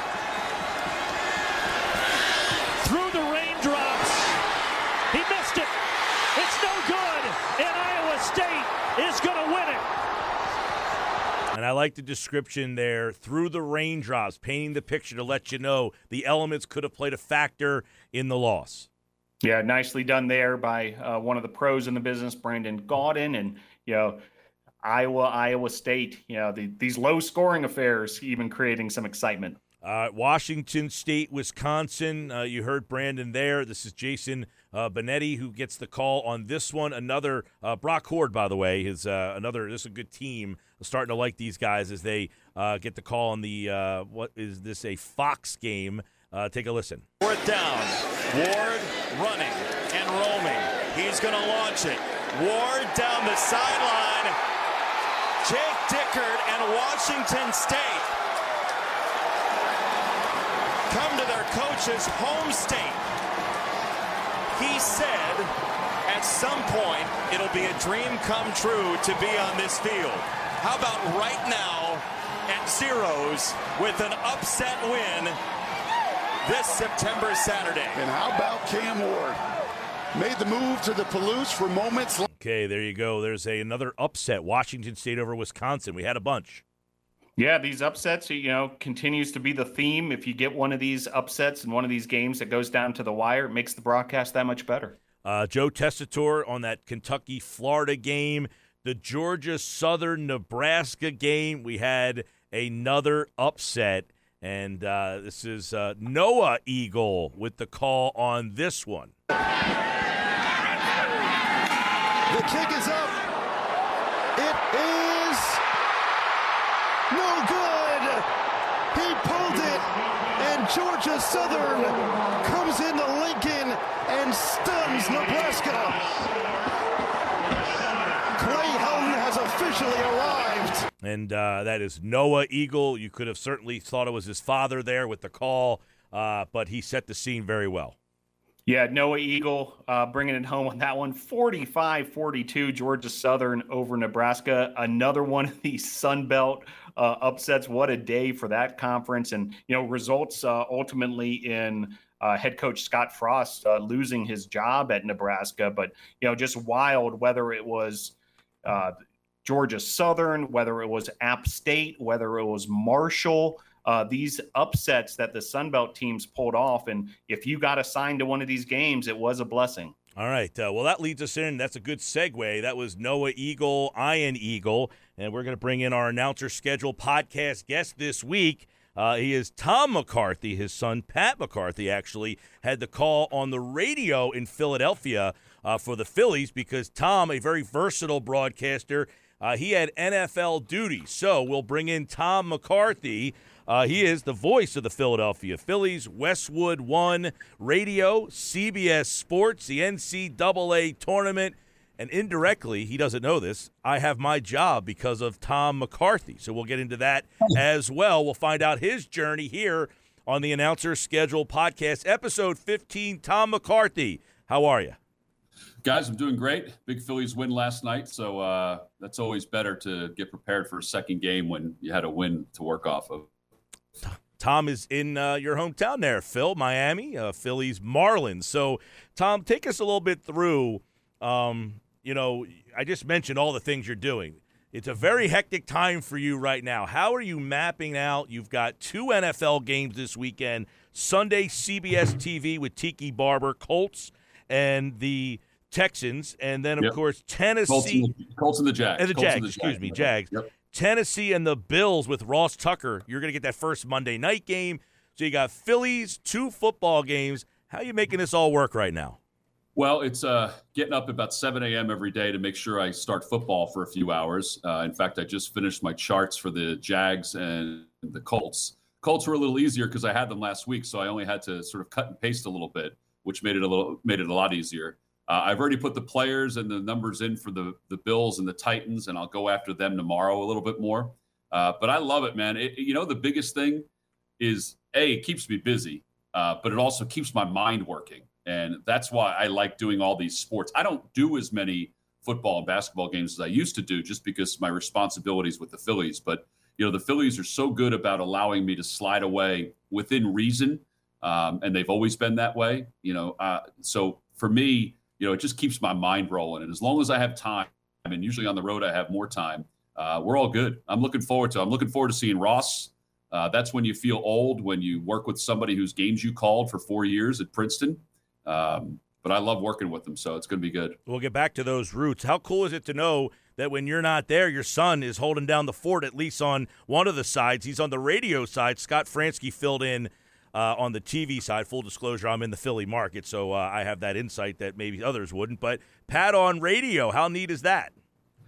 Through the raindrops. He missed it. It's no good, and Iowa State is going to win it. And I like the description there through the raindrops, painting the picture to let you know the elements could have played a factor in the loss. Yeah, nicely done there by uh, one of the pros in the business, Brandon Gaudin, and you know Iowa, Iowa State. You know the, these low scoring affairs, even creating some excitement. Uh, Washington State, Wisconsin. Uh, you heard Brandon there. This is Jason uh, Benetti who gets the call on this one. Another uh, Brock Huard, by the way, is uh, another. This is a good team. I'm starting to like these guys as they uh, get the call on the what is this a Fox game? take a listen. Fourth down. Ward running and roaming. He's going to launch it. Ward down the sideline. Jake Dickert and Washington State come to their coach's home state. He said at some point it'll be a dream come true to be on this field. How about right now at zeros with an upset win this September Saturday. And how about Cam Ward? Made the move to the Palouse for moments. Okay, there you go. There's a another upset. Washington State over Wisconsin. We had a bunch. Yeah, these upsets, you know, continues to be the theme. If you get one of these upsets in one of these games that goes down to the wire, it makes the broadcast that much better. Uh, Joe Tessitore on that Kentucky Florida game, the Georgia Southern Nebraska game. We had another upset. And uh, this is uh, Noah Eagle with the call on this one. The kick is up. It is no good. He pulled it, and Georgia Southern comes into Lincoln and stuns Nebraska. Clay Helton has officially arrived and uh, that is Noah Eagle. You could have certainly thought it was his father there with the call, uh, but he set the scene very well. Yeah, Noah Eagle uh, bringing it home on that one. 45 42, Georgia Southern over Nebraska. Another one of these Sun Belt uh, upsets. What a day for that conference. And, you know, results uh, ultimately in uh, head coach Scott Frost uh, losing his job at Nebraska, but you know, just wild whether it was uh, Georgia Southern, whether it was App State, whether it was Marshall. Uh, these upsets that the Sun Belt teams pulled off, and if you got assigned to one of these games, it was a blessing. All right. Uh, well, that leads us in. That's a good segue. That was Noah Eagle, Ian Eagle, and we're going to bring in our announcer schedule podcast guest this week. Uh, he is Tom McCarthy. His son, Pat McCarthy, actually had the call on the radio in Philadelphia uh, for the Phillies because Tom, a very versatile broadcaster, uh, he had NFL duty. So we'll bring in Tom McCarthy. Uh, he is the voice of the Philadelphia Phillies, Westwood One Radio, CBS Sports, the NCAA tournament. And indirectly, he doesn't know this, I have my job because of Tom McCarthy. So we'll get into that as well. We'll find out his journey here on the Announcer Schedule podcast, episode 15. Tom McCarthy, how are you? Guys, I'm doing great. Big Phillies win last night, so uh, that's always better to get prepared for a second game when you had a win to work off of. Tom is in uh, your hometown there, Phil, Miami, uh, Phillies Marlins. So, Tom, take us a little bit through um, you know, I just mentioned all the things you're doing. It's a very hectic time for you right now. How are you mapping out? You've got two NFL games this weekend Sunday, CBS TV with Tiki Barber, Colts, and the Texans. And then, of yep. course, Tennessee. Colts and, the, Colts and the Jags. And the Jags, and the excuse Jags. me, Jags. Yep. Tennessee and the Bills with Ross Tucker. You're going to get that first Monday night game. So you got Phillies, two football games. How are you making this all work right now? Well, it's uh, getting up about 7 a.m. every day to make sure I start football for a few hours. Uh, in fact, I just finished my charts for the Jags and the Colts. Colts were a little easier because I had them last week, so I only had to sort of cut and paste a little bit, which made it a little made it a lot easier. Uh, I've already put the players and the numbers in for the the Bills and the Titans, and I'll go after them tomorrow a little bit more. Uh, but I love it, man. It, you know, the biggest thing is a it keeps me busy, uh, but it also keeps my mind working. And that's why I like doing all these sports. I don't do as many football and basketball games as I used to do just because my responsibilities with the Phillies. But, you know, the Phillies are so good about allowing me to slide away within reason. Um, and they've always been that way, you know. Uh, so for me, you know, it just keeps my mind rolling. And as long as I have time, mean, usually on the road I have more time. Uh, we're all good. I'm looking forward to. I'm looking forward to seeing Ross. Uh, that's when you feel old when you work with somebody whose games you called for four years at Princeton. Um, but I love working with them, so it's going to be good. We'll get back to those roots. How cool is it to know that when you're not there, your son is holding down the fort, at least on one of the sides? He's on the radio side. Scott Franzke filled in uh, on the TV side. Full disclosure, I'm in the Philly market, so uh, I have that insight that maybe others wouldn't. But Pat on radio, how neat is that?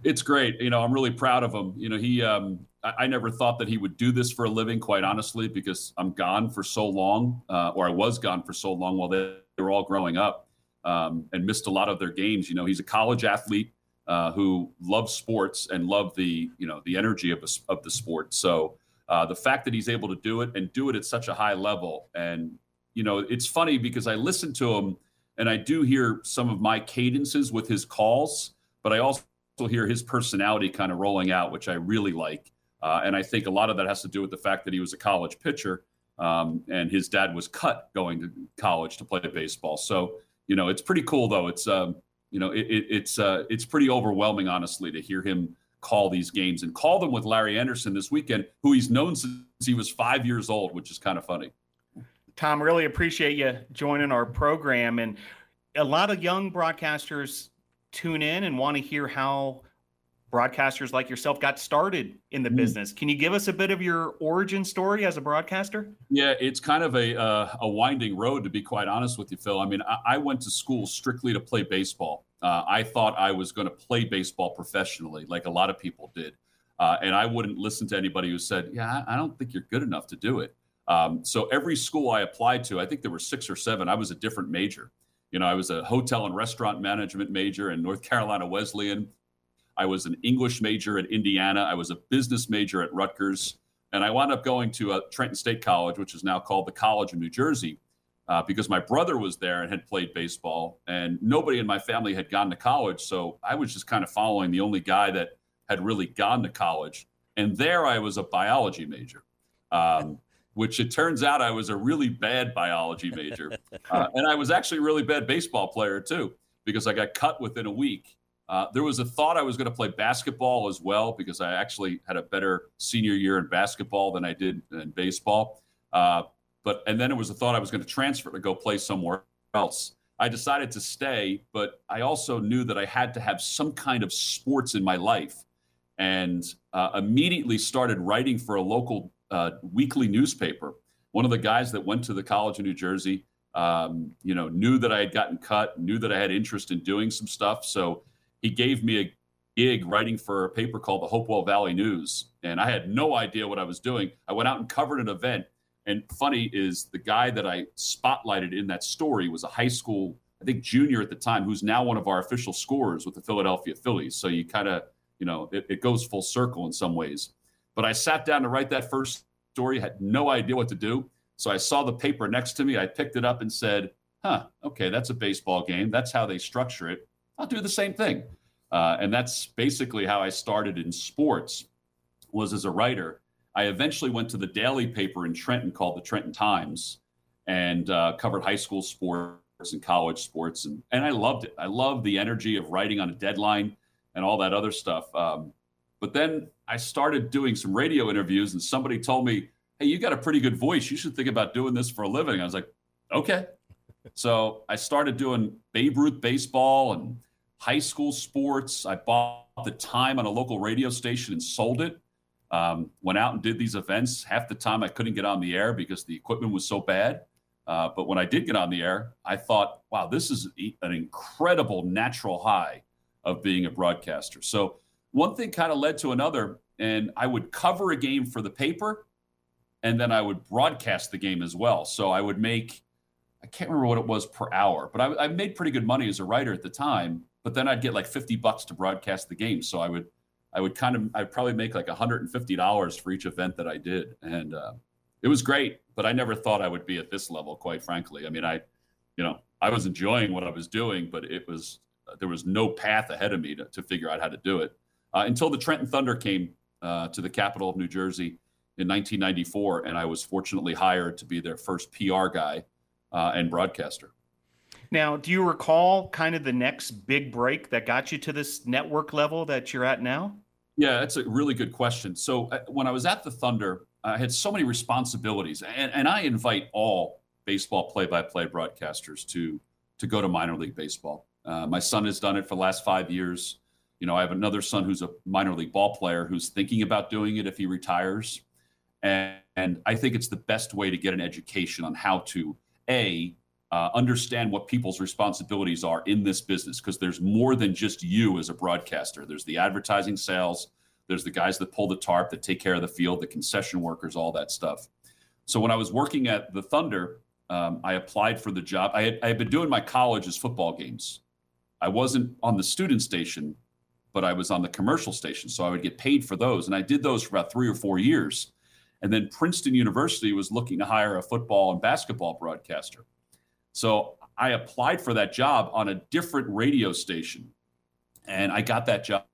It's great. You know, I'm really proud of him. You know, he, um, I, I, never thought that he would do this for a living, quite honestly, because I'm gone for so long, uh, or I was gone for so long while they they were all growing up um, and missed a lot of their games. You know, he's a college athlete uh, who loves sports and loved the you know the energy of, a, of the sport. So uh, the fact that he's able to do it and do it at such a high level, and you know, it's funny because I listen to him and I do hear some of my cadences with his calls, but I also hear his personality kind of rolling out, which I really like. Uh, and I think a lot of that has to do with the fact that he was a college pitcher um, and his dad was cut going to college to play baseball. So you know, it's pretty cool though. It's um, you know, it, it, it's uh, it's pretty overwhelming, honestly, to hear him call these games and call them with Larry Andersen this weekend, who he's known since he was five years old, which is kind of funny. Tom, really appreciate you joining our program. And a lot of young broadcasters tune in and want to hear how broadcasters like yourself got started in the mm. business. Can you give us a bit of your origin story as a broadcaster? Yeah, it's kind of a uh, a winding road to be quite honest with you, Phil. I mean, I, I went to school strictly to play baseball. Uh, I thought I was going to play baseball professionally, like a lot of people did, uh, and I wouldn't listen to anybody who said, "Yeah, I don't think you're good enough to do it." Um, so every school I applied to, I think there were six or seven. I was a different major. You know, I was a hotel and restaurant management major in North Carolina Wesleyan. I was an English major at Indiana. I was a business major at Rutgers. And I wound up going to uh, Trenton State College, which is now called the College of New Jersey, uh, because my brother was there and had played baseball. And nobody in my family had gone to college. So I was just kind of following the only guy that had really gone to college. And there I was a biology major. Um, *laughs* which it turns out I was a really bad biology major. *laughs* uh, and I was actually a really bad baseball player too, because I got cut within a week. Uh, there was a thought I was going to play basketball as well because I actually had a better senior year in basketball than I did in baseball. Uh, but and then it was a thought I was going to transfer to go play somewhere else. I decided to stay, but I also knew that I had to have some kind of sports in my life, and uh, immediately started writing for a local uh, weekly newspaper. One of the guys that went to the College of New Jersey, um, you know, knew that I had gotten cut, knew that I had interest in doing some stuff, so he gave me a gig writing for a paper called the Hopewell Valley News, and I had no idea what I was doing. I went out and covered an event and funny is the guy that I spotlighted in that story was a high school, I think junior at the time, who's now one of our official scorers with the Philadelphia Phillies. So you kind of, you know, it, it, goes full circle in some ways. But I sat down to write that first story, had no idea what to do. So I saw the paper next to me. I picked it up and said, huh, okay, that's a baseball game. That's how they structure it. I'll do the same thing. Uh, and that's basically how I started in sports was as a writer I eventually went to the daily paper in Trenton called the Trenton Times and uh, covered high school sports and college sports. And, and I loved it. I loved the energy of writing on a deadline and all that other stuff. Um, but then I started doing some radio interviews, and somebody told me, Hey, you got a pretty good voice. You should think about doing this for a living. I was like, Okay. *laughs* so I started doing Babe Ruth baseball and high school sports. I bought the time on a local radio station and sold it um, went out and did these events. Half the time I couldn't get on the air because the equipment was so bad. Uh, but when I did get on the air, I thought, wow, this is an incredible natural high of being a broadcaster. So one thing kind of led to another, and I would cover a game for the paper, and then I would broadcast the game as well. So I would make, I can't remember what it was per hour, but I, I made pretty good money as a writer at the time. But then I'd get like 50 bucks to broadcast the game. So I would I would kind of I'd probably make like $150 for each event that I did, and uh, it was great. But I never thought I would be at this level, quite frankly. I mean, I, you know, I was enjoying what I was doing, but it was uh, there was no path ahead of me to, to figure out how to do it uh, until the Trenton Thunder came uh, to the capital of New Jersey in 1994, and I was fortunately hired to be their first PR guy uh, and broadcaster. Now, do you recall kind of the next big break that got you to this network level that you're at now? Yeah, that's a really good question. So uh, when I was at the Thunder, I had so many responsibilities, and, and I invite all baseball play-by-play broadcasters to to go to minor league baseball. Uh, my son has done it for the last five years. You know, I have another son who's a minor league ball player who's thinking about doing it if he retires, and, and I think it's the best way to get an education on how to a uh, understand what people's responsibilities are in this business because there's more than just you as a broadcaster. There's the advertising sales, there's the guys that pull the tarp, that take care of the field, the concession workers, all that stuff. So when I was working at the Thunder, um, I applied for the job. I had, I had been doing my college's football games. I wasn't on the student station, but I was on the commercial station. So I would get paid for those. And I did those for about three or four years. And then Princeton University was looking to hire a football and basketball broadcaster. So I applied for that job on a different radio station and I got that job.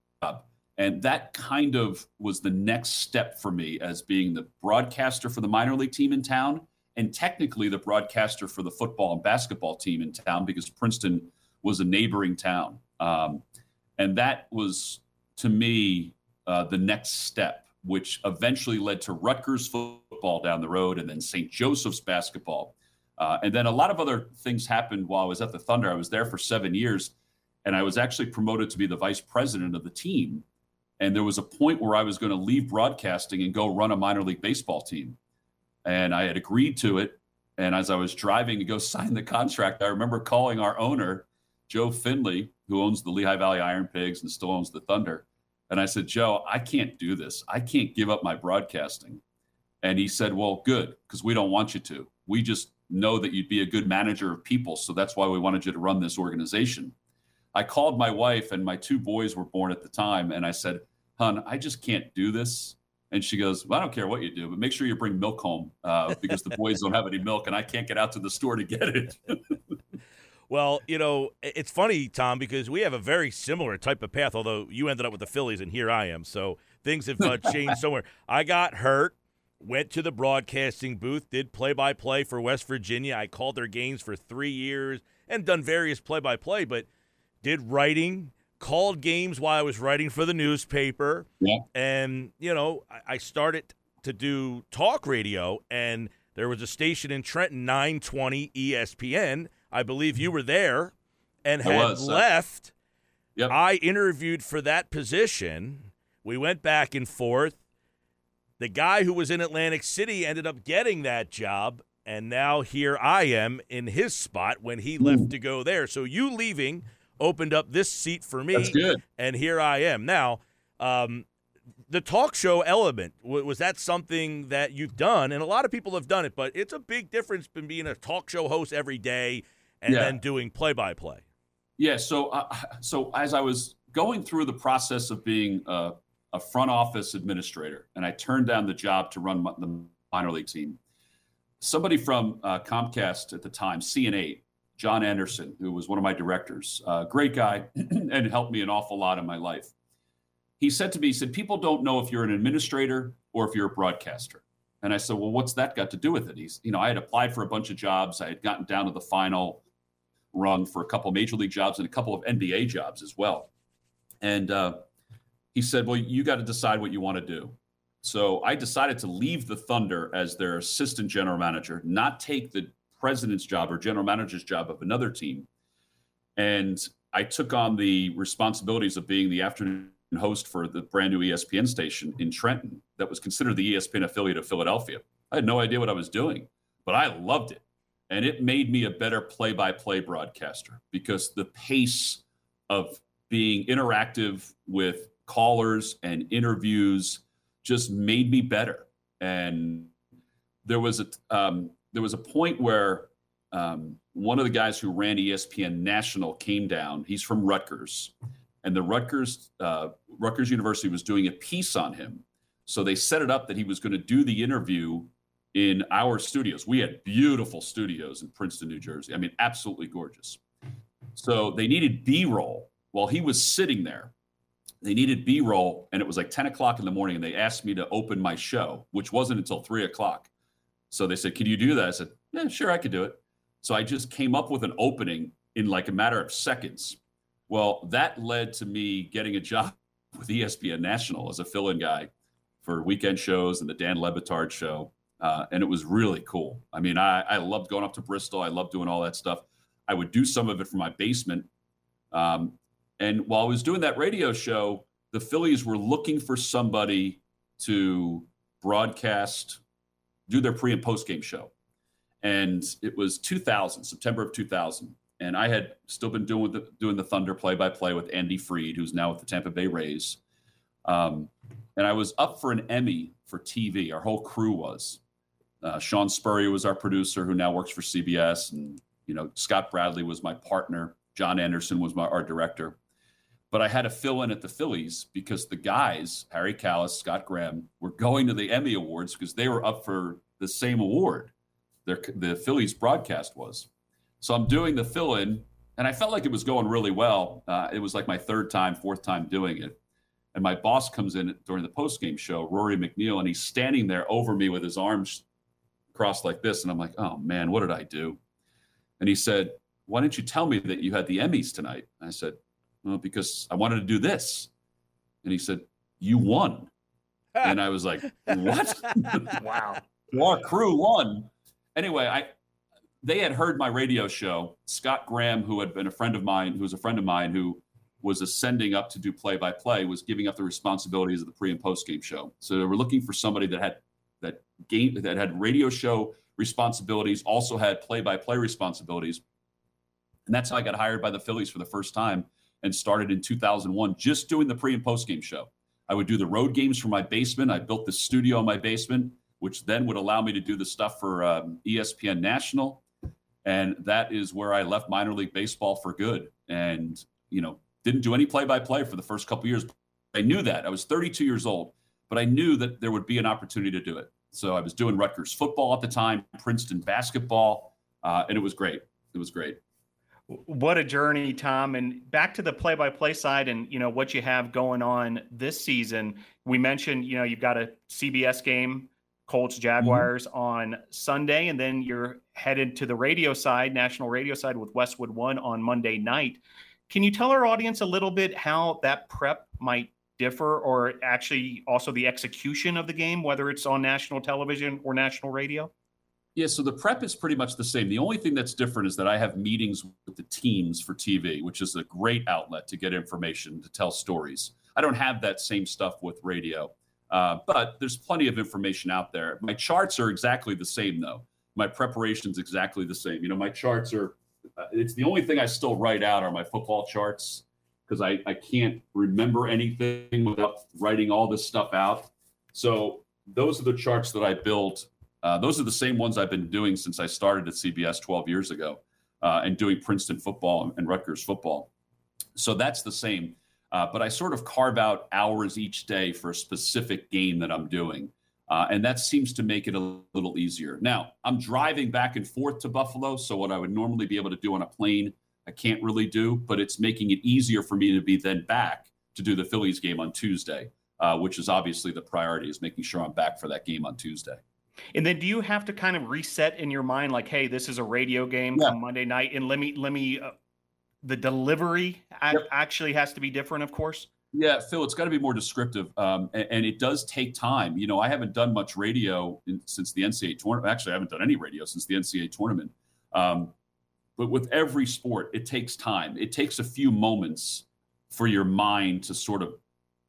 And that kind of was the next step for me as being the broadcaster for the minor league team in town and technically the broadcaster for the football and basketball team in town because Princeton was a neighboring town. Um, and that was, to me, uh, the next step, which eventually led to Rutgers football down the road and then St. Joseph's basketball. Uh, and then a lot of other things happened while I was at the Thunder. I was there for seven years, and I was actually promoted to be the vice president of the team. And there was a point where I was going to leave broadcasting and go run a minor league baseball team. And I had agreed to it. And as I was driving to go *laughs* sign the contract, I remember calling our owner, Joe Finley, who owns the Lehigh Valley Iron Pigs and still owns the Thunder. And I said, Joe, I can't do this. I can't give up my broadcasting. And he said, Well, good, because we don't want you to. We just know that you'd be a good manager of people. So that's why we wanted you to run this organization. I called my wife, and my two boys were born at the time. And I said, Hun, I just can't do this. And she goes, well, I don't care what you do, but make sure you bring milk home uh, because the boys don't have any milk and I can't get out to the store to get it. *laughs* well, you know, it's funny, Tom, because we have a very similar type of path, although you ended up with the Phillies and here I am. So things have uh, changed somewhere. I got hurt went to the broadcasting booth, did play by play for West Virginia. I called their games for three years and done various play by play, but did writing, called games while I was writing for the newspaper. Yeah. And, you know, I, I started to do talk radio, and there was a station in Trenton, 920 ESPN. I believe you were there and had was, uh, left. Yep. I interviewed for that position. We went back and forth. The guy who was in Atlantic City ended up getting that job, and now here I am in his spot when he left to go there. So you leaving opened up this seat for me, That's good. and here I am now. Um, the talk show element was that something that you've done, and a lot of people have done it, but it's a big difference between being a talk show host every day and Yeah. then doing play by play. Yeah. So, uh, *laughs* so as I was going through the process of being a, a front office administrator, and I turned down the job to run the minor league team, somebody from uh, Comcast at the time, CN8, John Anderson, who was one of my directors, uh, great guy, *clears throat* and helped me an awful lot in my life. He said to me, he said, people don't know if you're an administrator or if you're a broadcaster. And I said, well, what's that got to do with it? He's, you know, I had applied for a bunch of jobs. I had gotten down to the final rung for a couple major league jobs and a couple of NBA jobs as well. And uh, he said, well, you got to decide what you want to do. So I decided to leave the Thunder as their assistant general manager, not take the president's job or general manager's job of another team. And I took on the responsibilities of being the afternoon host for the brand new ESPN station in Trenton that was considered the ESPN affiliate of Philadelphia. I had no idea what I was doing, but I loved it. And it made me a better play by play broadcaster because the pace of being interactive with callers and interviews just made me better. And there was a um, there was a point where um, one of the guys who ran ESPN National came down. He's from Rutgers, and the Rutgers uh, Rutgers University was doing a piece on him. So they set it up that he was going to do the interview in our studios. We had beautiful studios in Princeton, New Jersey. I mean, absolutely gorgeous. So they needed B roll while he was sitting there. They needed B roll, and it was like 10 o'clock in the morning, and they asked me to open my show, which wasn't until three o'clock. So they said, Can you do that? I said, Yeah, sure, I could do it. So I just came up with an opening in like a matter of seconds. Well, that led to me getting a job *laughs* with ESPN National as a fill in guy for weekend shows and the Dan Le Batard show. Uh, and it was really cool. I mean, I, I loved going up to Bristol. I loved doing all that stuff. I would do some of it from my basement. Um, and while I was doing that radio show, the Phillies were looking for somebody to broadcast, do their pre and post game show. And it was 2000, September of 2000. And I had still been doing the, doing the Thunder play by play with Andy Freed, who's now with the Tampa Bay Rays. Um, and I was up for an Emmy for TV. Our whole crew was. Uh, Sean Spurrier was our producer, who now works for CBS, and you know Scott Bradley was my partner. John Anderson was my our director. But I had to fill in at the Phillies because the guys, Harry Kalas, Scott Graham, were going to the Emmy Awards because they were up for the same award. Their, the Phillies broadcast was. So I'm doing the fill in, and I felt like it was going really well. Uh, it was like my third time, fourth time doing it. And my boss comes in during the post game show, Rory McNeil, and he's standing there over me with his arms crossed like this. And I'm like, oh man, what did I do? And he said, why didn't you tell me that you had the Emmys tonight? I said, well, because I wanted to do this. And he said, you won. and I was like, what? *laughs* wow. Our crew won. Anyway, I they had heard my radio show. Scott Graham, who had been a friend of mine, who was a friend of mine, who was ascending up to do play by play, was giving up the responsibilities of the pre and post game show. So they were looking for somebody that had that game that had radio show responsibilities, also had play by play responsibilities. And that's how I got hired by the Phillies for the first time and started in 2001 just doing the pre and post game show. I would do the road games from my basement. I built the studio in my basement, which then would allow me to do the stuff for um, ESPN National. And that is where I left minor league baseball for good. And, you know, didn't do any play by play for the first couple years. I knew that. I was 32 years old, but I knew that there would be an opportunity to do it. So I was doing Rutgers football at the time, Princeton basketball, uh, and it was great. It was great. What a journey, Tom. And back to the play by play side and, you know, what you have going on this season. We mentioned, you know, you've got a CBS game Colts Mm-hmm. Jaguars on Sunday, and then you're headed to the radio side, national radio side with Westwood One on Monday night. Can you tell our audience a little bit how that prep might differ, or actually also the execution of the game, whether it's on national television or national radio? Yeah, so the prep is pretty much the same. The only thing that's different is that I have meetings with the teams for TV, which is a great outlet to get information, to tell stories. I don't have that same stuff with radio, uh, but there's plenty of information out there. My charts are exactly the same, though. My preparation's exactly the same. You know, my charts are, uh, it's the only thing I still write out are my football charts because I, I can't remember anything without writing all this stuff out. So those are the charts that I build uh, those are the same ones I've been doing since I started at CBS 12 years ago uh, and doing Princeton football and Rutgers football. So that's the same. Uh, but I sort of carve out hours each day for a specific game that I'm doing. Uh, and that seems to make it a little easier. Now, I'm driving back and forth to Buffalo. So, what I would normally be able to do on a plane, I can't really do, but it's making it easier for me to be then back to do the Phillies game on Tuesday, uh, which is obviously the priority, is making sure I'm back for that game on Tuesday. And then do you have to kind of reset in your mind like hey, this is a radio game Yeah. on Monday night and let me let me uh, the delivery ac- actually has to be different of course. Yeah, Phil, it's got to be more descriptive, um, and, and it does take time. You know, I haven't done much radio in, since the NCAA tournament. Actually, I haven't done any radio since the NCAA tournament. Um, but with every sport, it takes time. It takes a few moments for your mind to sort of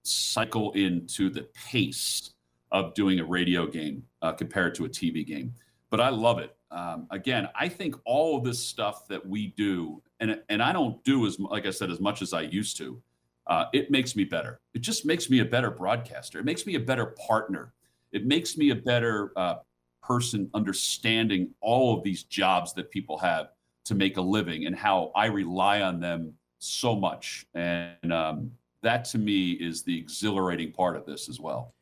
cycle into the pace of doing a radio game uh, compared to a TV game. But I love it. Um, again, I think all of this stuff that we do, and and I don't do as like I said as much as I used to. Uh, it makes me better. It just makes me a better broadcaster. It makes me a better partner. It makes me a better uh, person understanding all of these jobs that people have to make a living and how I rely on them so much. And um, that to me is the exhilarating part of this as well.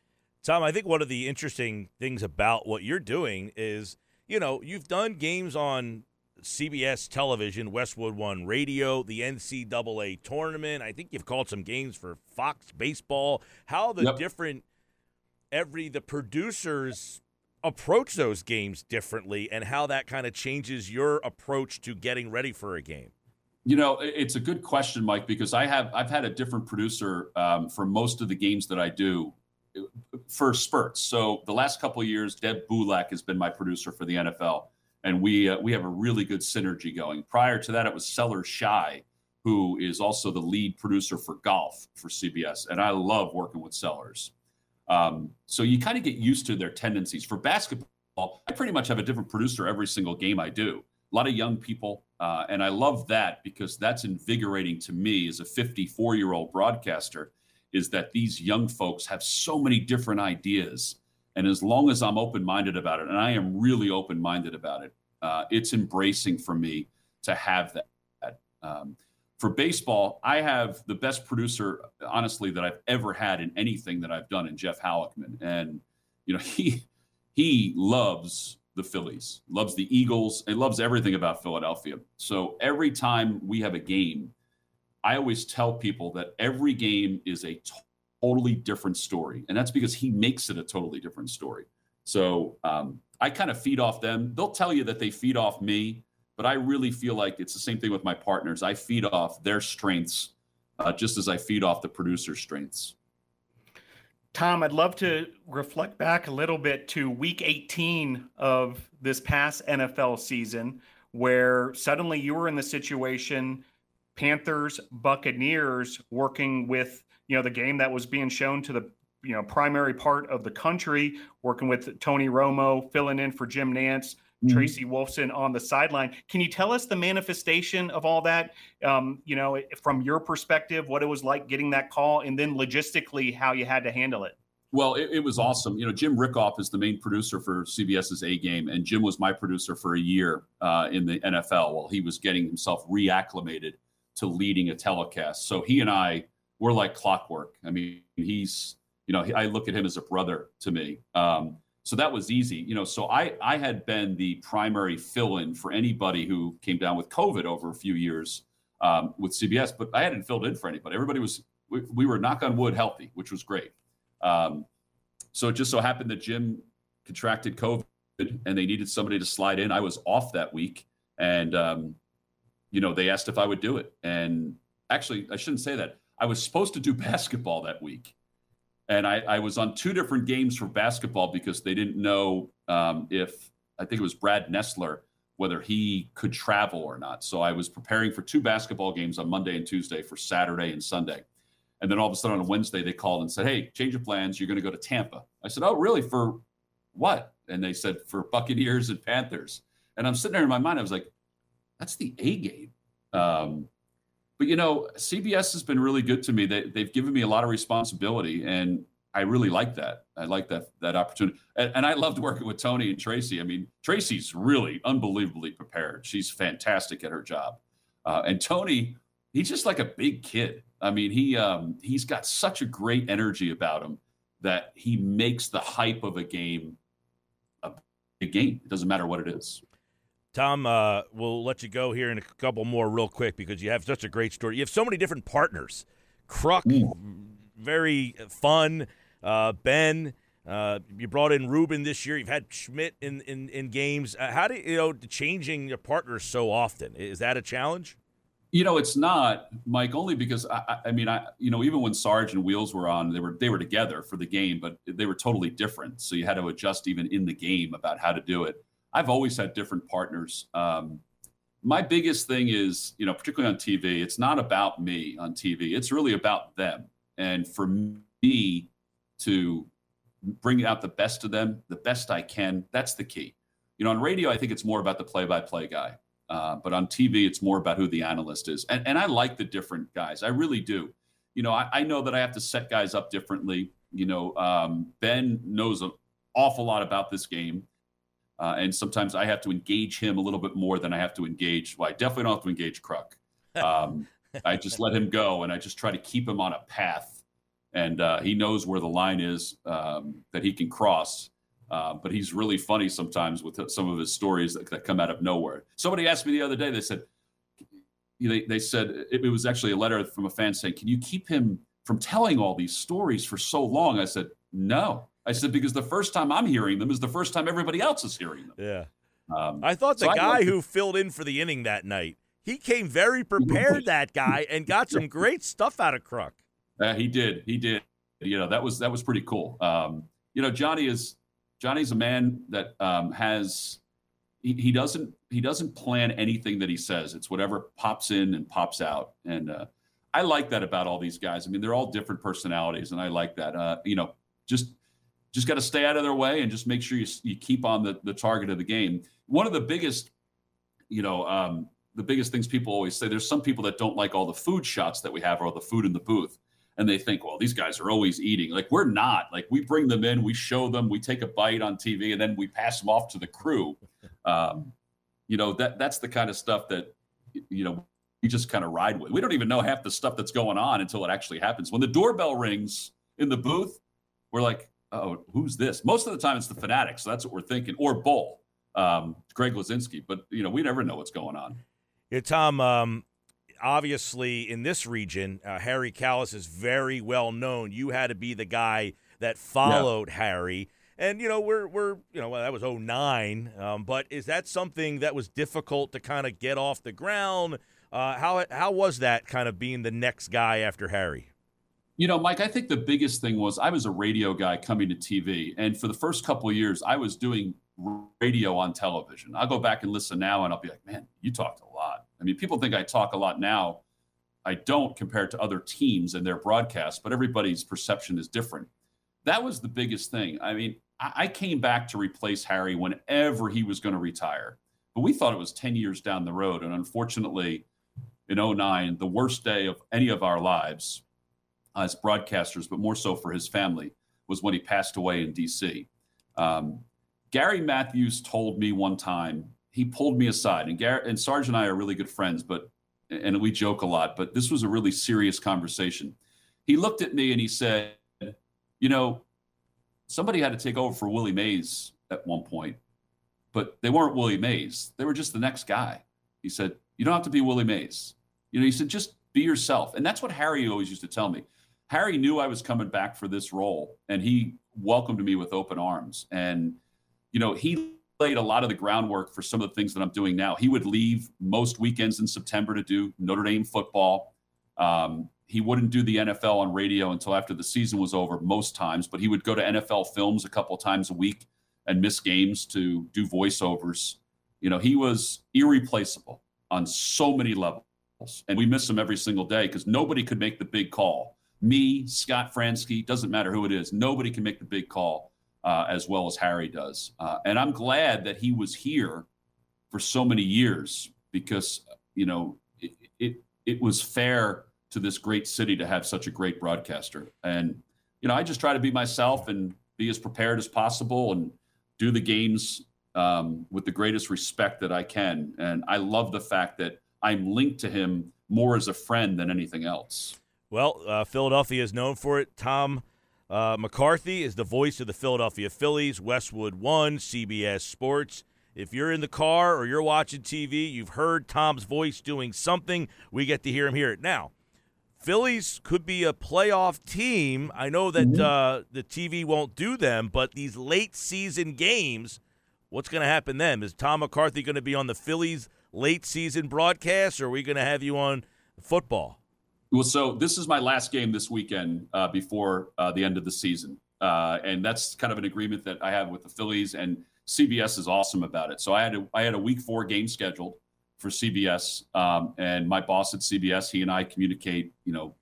Tom, I think one of the interesting things about what you're doing is, you know, you've done games on CBS television, Westwood One radio, the NCAA tournament. I think you've called some games for Fox baseball. How the Yep. different every the producers approach those games differently and how that kind of changes your approach to getting ready for a game. You know, it's a good question, Mike, because I have I've had a different producer um, for most of the games that I do for spurts. So the last couple years, Deb Bulak has been my producer for the NFL, and we uh, we have a really good synergy going. Prior to that, it was Sellers Shy, who is also the lead producer for golf for CBS, and I love working with Sellers. Um, so you kind of get used to their tendencies. For basketball, I pretty much have a different producer every single game I do. A lot of young people, uh, and I love that because that's invigorating to me as a 54 year old broadcaster. Is that these young folks have so many different ideas, and as long as I'm open minded about it, and I am really open minded about it, uh, it's embracing for me to have that. Um, for baseball, I have the best producer, honestly, that I've ever had in anything that I've done in Jeff Halleckman. And, you know, *laughs* he he loves the Phillies, loves the Eagles, and loves everything about Philadelphia. So every time we have a game, I always tell people that every game is a totally different story. And that's because he makes it a totally different story. So um, I kind of feed off them. They'll tell you that they feed off me, but I really feel like it's the same thing with my partners. I feed off their strengths uh, just as I feed off the producer's strengths. Tom, I'd love to reflect back a little bit to week 18 of this past NFL season, where suddenly you were in the situation Panthers, Buccaneers working with, you know, the game that was being shown to the, you know, primary part of the country, working with Tony Romo, filling in for Jim Nantz, Tracy Wolfson on the sideline. Can you tell us the manifestation of all that? Um, you know, from your perspective, what it was like getting that call, and then logistically how you had to handle it. Well, it, it was awesome. You know, Jim Rikhoff is the main producer for CBS's A Game, and Jim was my producer for a year uh, in the NFL while he was getting himself reacclimated to leading a telecast. So he and I were like clockwork. I mean, he's, you know, I look at him as a brother to me. Um, so that was easy, you know. So I I had been the primary fill-in for anybody who came down with COVID over a few years um, with CBS, but I hadn't filled in for anybody. Everybody was we, we were knock on wood healthy, which was great. Um, so it just so happened that Jim contracted COVID and they needed somebody to slide in. I was off that week, and um, you know they asked if I would do it. And actually, I shouldn't say that. I was supposed to do *laughs* basketball that week, and I, I was on two different games for basketball because they didn't know um, if I think it was Brad Nessler whether he could travel or not. So I was preparing for two basketball games on Monday and Tuesday for Saturday and Sunday. And then all of a sudden on Wednesday, they called and said, Hey, change of plans. You're going to go to Tampa. I said, Oh, really? For what? And they said, For Buccaneers and Panthers. And I'm sitting there in my mind, I was like, That's the A game. Um, but, you know, CBS has been really good to me. They, they've given me a lot of responsibility. And I really like that. I like that that opportunity, and, and, I loved working with Tony and Tracy. I mean, Tracy's really unbelievably prepared. She's fantastic at her job, uh, and Tony, he's just like a big kid. I mean, he um, he's got such a great energy about him that he makes the hype of a game a big game. It doesn't matter what it is. Tom, uh, we'll let you go here in a couple more real quick because you have such a great story. You have so many different partners. Kruk, mm. very fun. Uh, ben, uh, you brought in Ruben this year. You've had Schmidt in in, in games. Uh, how do you, you know changing your partners so often? Is that a challenge? You know, it's not, Mike, only because I, I mean, I you know, even when Sarge and Wheels were on, they were they were together for the game, but they were totally different. So you had to adjust even in the game about how to do it. I've always had different partners. Um, my biggest thing is, you know, particularly on TV, it's not about me on TV. It's really about them. And for me, to bring out the best of them, the best I can. That's the key. You know, on radio, I think it's more about the play-by-play guy, uh, but on TV, it's more about who the analyst is. And, and I like the different guys. I really do. You know, I, I know that I have to set guys up differently. You know, um, Ben knows an awful lot about this game. Uh, and sometimes I have to engage him a little bit more than I have to engage. Well, I definitely don't have to engage Kruk. *laughs* Um, I just let him go, and I just try to keep him on a path and uh, he knows where the line is um, that he can cross. Uh, but he's really funny sometimes with some of his stories that, that, come out of nowhere. Somebody asked me the other day. They said, they, they said it, it was actually a letter from a fan saying, "Can you keep him from telling all these stories for so long?" I said, "No." I said because the first time I'm hearing them is the first time everybody else is hearing them. Yeah. Um, I thought the so guy who filled in for the inning that night, he came very *laughs* prepared. that guy and got some great stuff out of Kruk. Uh, he did. He did. You know that was that was pretty cool. Um, you know Johnny is Johnny's a man that um, has he, he, doesn't he doesn't plan anything that he says. It's whatever pops in and pops out. And uh, I like that about all these guys. I mean, they're all different personalities, and I like that. Uh, you know, just just got to stay out of their way and just make sure you you keep on the the target of the game. One of the biggest, you know, um, the biggest things people always say. There's some people that don't like all the food shots that we have or the food in the booth and they think, well, these guys are always eating. Like we're not. Like we bring them in, we show them, we take a bite on TV, and then we pass them off to the crew. *laughs* Um, you know that that's the kind of stuff that you know we just kind of ride with. We don't even know half the stuff that's going on until it actually happens. When the doorbell rings in the booth, we're like, oh, who's this? Most of the time, it's the Fanatics. So that's what we're thinking, or Bull, um, Greg Luzinski. But you know, we never know what's going on. Yeah, Tom. Um, obviously in this region, uh, Harry Kalas is very well known. You had to be the guy that followed yeah. Harry. And you know we're we're you know well, that was 09, um, but is that something that was difficult to kind of get off the ground? Uh, how how was that kind of being the next guy after Harry? You know, Mike, I think the biggest thing was I was a radio guy coming to TV, and for the first couple of years, I was doing radio on television. I'll go back and listen now, and I'll be like, man, you talked a lot. I mean, people think I talk a lot now. I don't compared to other teams and their broadcasts, but everybody's perception is different. That was the biggest thing. I mean, I came back to replace Harry whenever he was going to retire, but we thought it was 10 years down the road. And unfortunately, in 09, the worst day of any of our lives as broadcasters, but more so for his family, was when he passed away in DC. Um, Gary Matthews told me one time he pulled me aside, and Garrett and Sarge and I are really good friends, but and we joke a lot, but this was a really serious conversation. He looked at me and he said, "You know, somebody had to take over for Willie Mays at one point, but they weren't Willie Mays. They were just the next guy." He said, "You don't have to be Willie Mays." You know, he said, "Just be yourself," and that's what Harry always used to tell me. Harry knew I was coming back for this role, and he welcomed me with open arms and you know, he laid a lot of the groundwork for some of the things that I'm doing now. He would leave most weekends in September to do Notre Dame football. Um, he wouldn't do the NFL on radio until after the season was over most times, but he would go to NFL films a couple times a week and miss games to do voiceovers. You know, he was irreplaceable on so many levels. And we miss him every single day because nobody could make the big call. Me, Scott Franzke, doesn't matter who it is, nobody can make the big call uh, as well as Harry does. Uh, and I'm glad that he was here for so many years because, you know, it, it, it was fair to this great city to have such a great broadcaster. And, you know, I just try to be myself and be as prepared as possible and do the games um, with the greatest respect that I can. And I love the fact that I'm linked to him more as a friend than anything else. Well, uh, Philadelphia is known for it. Tom uh, McCarthy is the voice of the Philadelphia Phillies, Westwood One, CBS Sports. If you're in the car or you're watching TV, you've heard Tom's voice doing something. We get to hear him hear it. Now, Phillies could be a playoff team. I know that mm-hmm. uh, the TV won't do them, but these late season games, what's going to happen then? Is Tom McCarthy going to be on the Phillies late season broadcast, or are we going to have you on football? Well, so this is my last game this weekend uh, before uh, the end of the season, uh, and that's kind of an agreement that I have with the Phillies, and CBS is awesome about it. So I had a, I had a week four game scheduled for CBS, um, and my boss at CBS, he and I communicate, you know,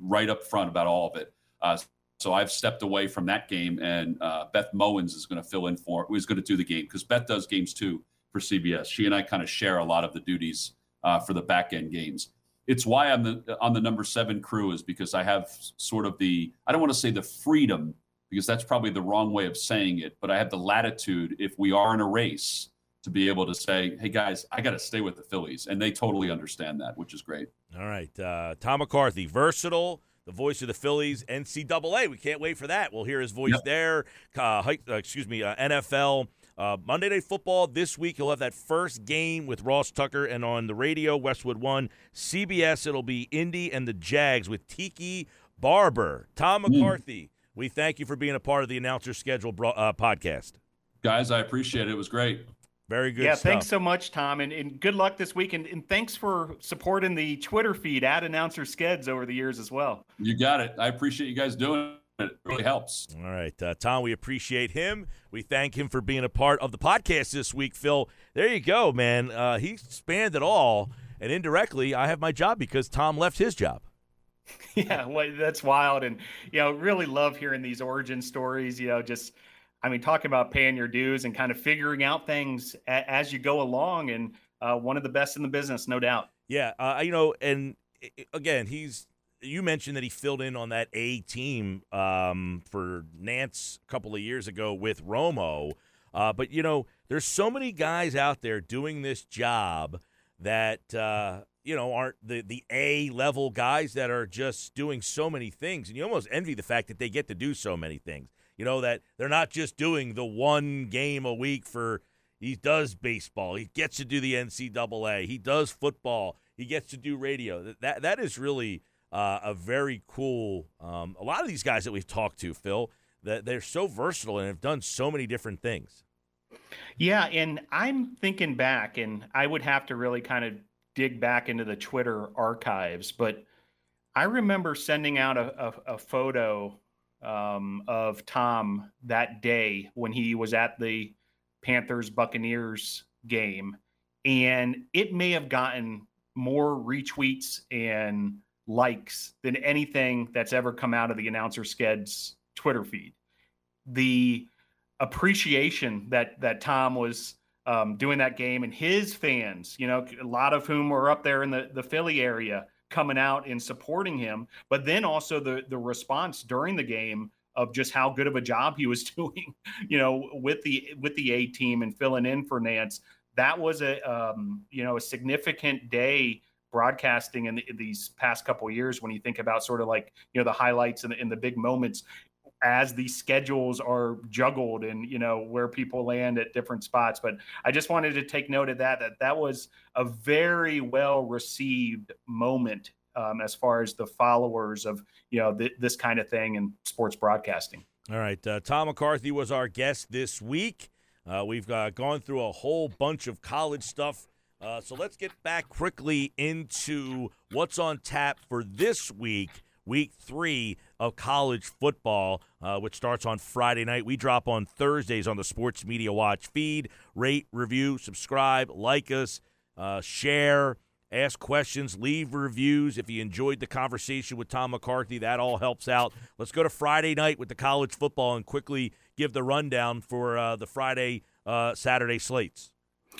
right up front about all of it. Uh, so I've stepped away from that game, and uh, Beth Mowins is going to fill in for, who's going to do the game because Beth does games too for CBS. She and I kind of share a lot of the duties uh, for the back end games it's why I'm the on the number seven crew is because I have sort of the I don't want to say the freedom because that's probably the wrong way of saying it, but I have the latitude if we are in a race to be able to say, "Hey guys, I got to stay with the Phillies," and they totally understand that, which is great. All right, uh, Tom McCarthy, versatile, the voice of the Phillies, NCAA. We can't wait for that. We'll hear his voice yep. there. Uh, excuse me, uh, NFL. Uh, Monday Night Football this week, you'll have that first game with Ross Tucker, and on the radio, Westwood One. CBS, it'll be Indy and the Jags with Tiki Barber. Tom hmm. McCarthy, mm. we thank you for being a part of the announcer schedule uh, podcast. Guys, I appreciate it. It was great. Very good. Yeah, stuff. thanks so much, Tom, and, and good luck this week. And, and, thanks for supporting the Twitter feed at Announcer Skeds over the years as well. You got it. I appreciate you guys doing it really helps. All right, uh, Tom, we appreciate him. We thank him for being a part of the podcast this week, Phil. There you go, man. Uh, he spanned it all, and indirectly, I have my job because Tom left his job. *laughs* Yeah, well, that's wild, and you know, really love hearing these origin stories. You know, just I mean, talking about paying your dues and kind of figuring out things a- as you go along, and uh, one of the best in the business, no doubt. Yeah, uh, you know, and again, he's you mentioned that he filled in on that A team um, for Nantz a couple of years ago with Romo. Uh, but, you know, there's so many guys out there doing this job that, uh, you know, aren't the, the A level guys that are just doing so many things. And you almost envy the fact that they get to do so many things. You know, that they're not just doing the one game a week for, he does baseball, he gets to do the NCAA, he does football, he gets to do radio. That That is really uh, a very cool. Um, a lot of these guys that we've talked to, Phil, that they're so versatile and have done so many different things. Yeah, and I'm thinking back, and I would have to really kind of dig back into the Twitter archives, but I remember sending out a, a, a photo um, of Tom that day when he was at the Panthers Buccaneers game, and it may have gotten more retweets and likes than anything that's ever come out of the announcer skeds Twitter feed. The appreciation that that Tom was um, doing that game and his fans, you know, a lot of whom were up there in the, the Philly area coming out and supporting him, but then also the the response during the game of just how good of a job he was *laughs* doing, you know, with the with the A team and filling in for Nantz. That was a um, you know a significant day broadcasting in, the, in these past couple years when you think about sort of like you know the highlights and the, and the big moments as these schedules are juggled and you know where people land at different spots but i just wanted to take note of that that that was a very well received moment um, as far as the followers of you know th- this kind of thing in sports broadcasting all right uh, tom mccarthy was our guest this week Uh, we've uh, gone through a whole bunch of college stuff. Uh, so let's get back quickly into what's on tap for this week, week three of college football, uh, which starts on Friday night. We drop on Thursdays on the Sports Media Watch feed. Rate, review, subscribe, like us, uh, share, ask questions, leave reviews. If you enjoyed the conversation with Tom McCarthy, that all helps out. Let's go to Friday night with the college football and quickly give the rundown for uh, the Friday, uh, Saturday slates.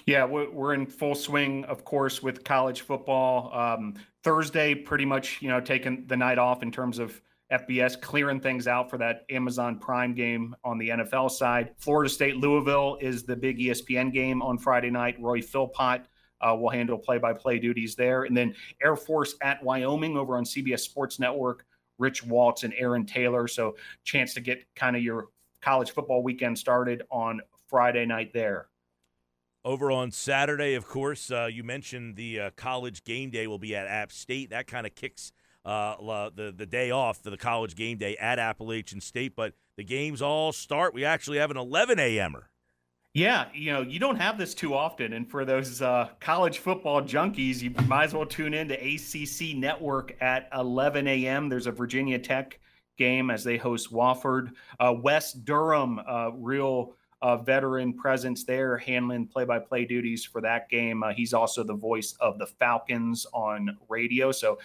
Yeah, we're in full swing, of course, with college football. Um, Thursday, pretty much, you know, taking the night off in terms of FBS, clearing things out for that Amazon Prime game on the NFL side. Florida State Louisville is the big ESPN game on Friday night. Roy Philpott uh, will handle play by play duties there. And then Air Force at Wyoming over on CBS Sports Network. Rich Waltz and Aaron Taylor. So, chance to get kind of your college football weekend started on Friday night there. Over on Saturday, of course, uh, you mentioned the uh, college game day will be at App State. That kind of kicks uh, the the day off for the college game day at Appalachian State. But the games all start. We actually have an 11 a.m.er. Yeah, you know, you don't have this too often. And for those uh, college football junkies, you might as well tune in to ACC Network at 11 a.m. There's a Virginia Tech game as they host Wofford. Uh, Wes Durham, uh, real uh, veteran presence there, handling play-by-play duties for that game. Uh, he's also the voice of the Falcons on radio, so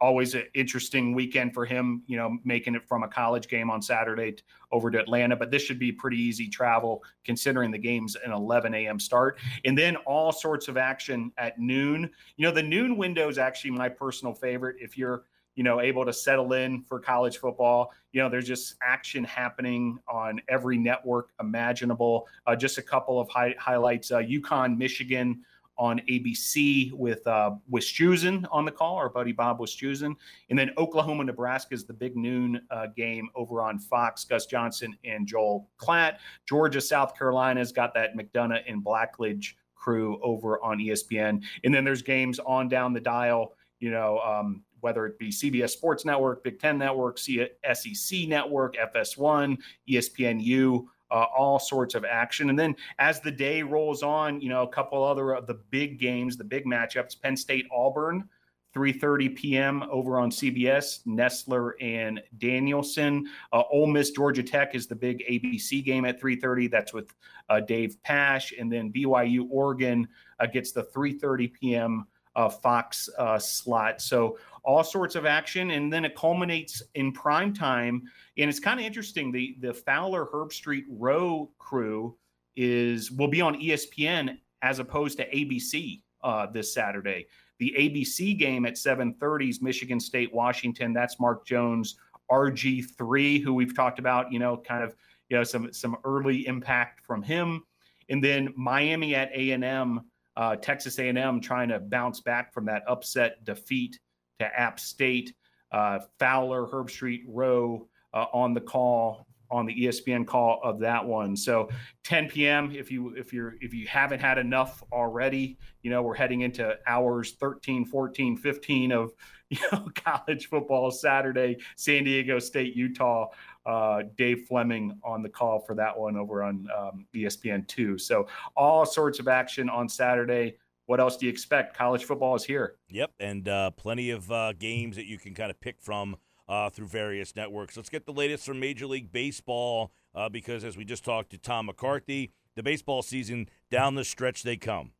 always an interesting weekend for him. You know, making it from a college game on Saturday over to Atlanta, but this should be pretty easy travel considering the game's an 11 a.m. start, and then all sorts of action at noon. You know, the noon window is actually my personal favorite. If you're you know, able to settle in for college football. You know, there's just action happening on every network imaginable. Uh, just a couple of high, highlights: uh, UConn, Michigan on ABC with uh, Wischusen on the call, our buddy Bob Wischusen, and then Oklahoma, Nebraska is the big noon uh, game over on Fox. Gus Johnson and Joel Klatt. Georgia, South Carolina's got that McDonough and Blackledge crew over on ESPN, and then there's games on down the dial. You know, um, whether it be CBS Sports Network, Big Ten Network, SEC Network, FS1, ESPNU, uh, all sorts of action. And then as the day rolls on, you know, a couple other of the big games, the big matchups, Penn State Auburn. 3:30 p.m. over on CBS. Nessler and Danielson. Uh, Ole Miss Georgia Tech is the big ABC game at 3:30. That's with uh, Dave Pasch, and then BYU Oregon uh, gets the 3:30 p.m. Uh, Fox uh, slot. So all sorts of action, and then it culminates in prime time. And it's kind of interesting. The the Fowler Herbstreit Rowe crew is will be on ESPN as opposed to ABC uh, this Saturday. The ABC game at 7:30 is Michigan State Washington. That's Mark Jones RG3, who we've talked about. You know, kind of you know some some early impact from him, and then Miami at A and M. Uh, Texas A&M trying to bounce back from that upset defeat to App State. Uh, Fowler, Herbstreit, Rowe uh, on the call on the ESPN call of that one. So 10 p.m. If you if you're if you haven't had enough already, you know we're heading into hours 13, 14, 15 of *laughs* you know college football Saturday, San Diego State, Utah. Uh, Dave Fleming on the call for that one over on um, ESPN two. So all sorts of action on Saturday what else do you expect? College football is here. Yep, and uh, plenty of uh, games that you can kind of pick from uh, through various networks. Let's get the latest from Major League Baseball uh, because, as we just talked to Tom McCarthy, the baseball season down the stretch they come.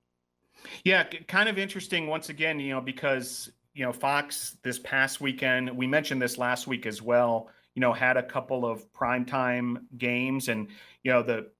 Yeah, kind of interesting once again, you know, because you know Fox this past weekend. We mentioned this last week as well. You know, had a couple of primetime games, and you know the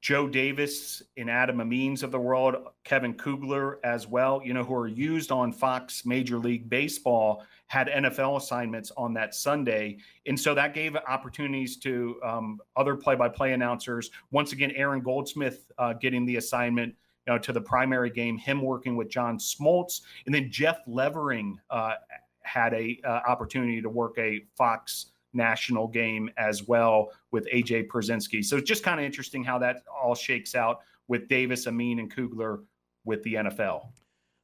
Joe Davis and Adam Amin of the world, Kevin Kugler as well, you know, who are used on Fox Major League Baseball, had NFL assignments on that Sunday. And so that gave opportunities to um, other play by play announcers. Once again, Aaron Goldsmith uh, getting the assignment. You know, to the primary game, him working with John Smoltz, and then Jeff Levering uh, had a uh, opportunity to work a Fox national game as well with AJ Pierzynski. So it's just kind of interesting how that all shakes out with Davis, Amin, and Kugler with the NFL.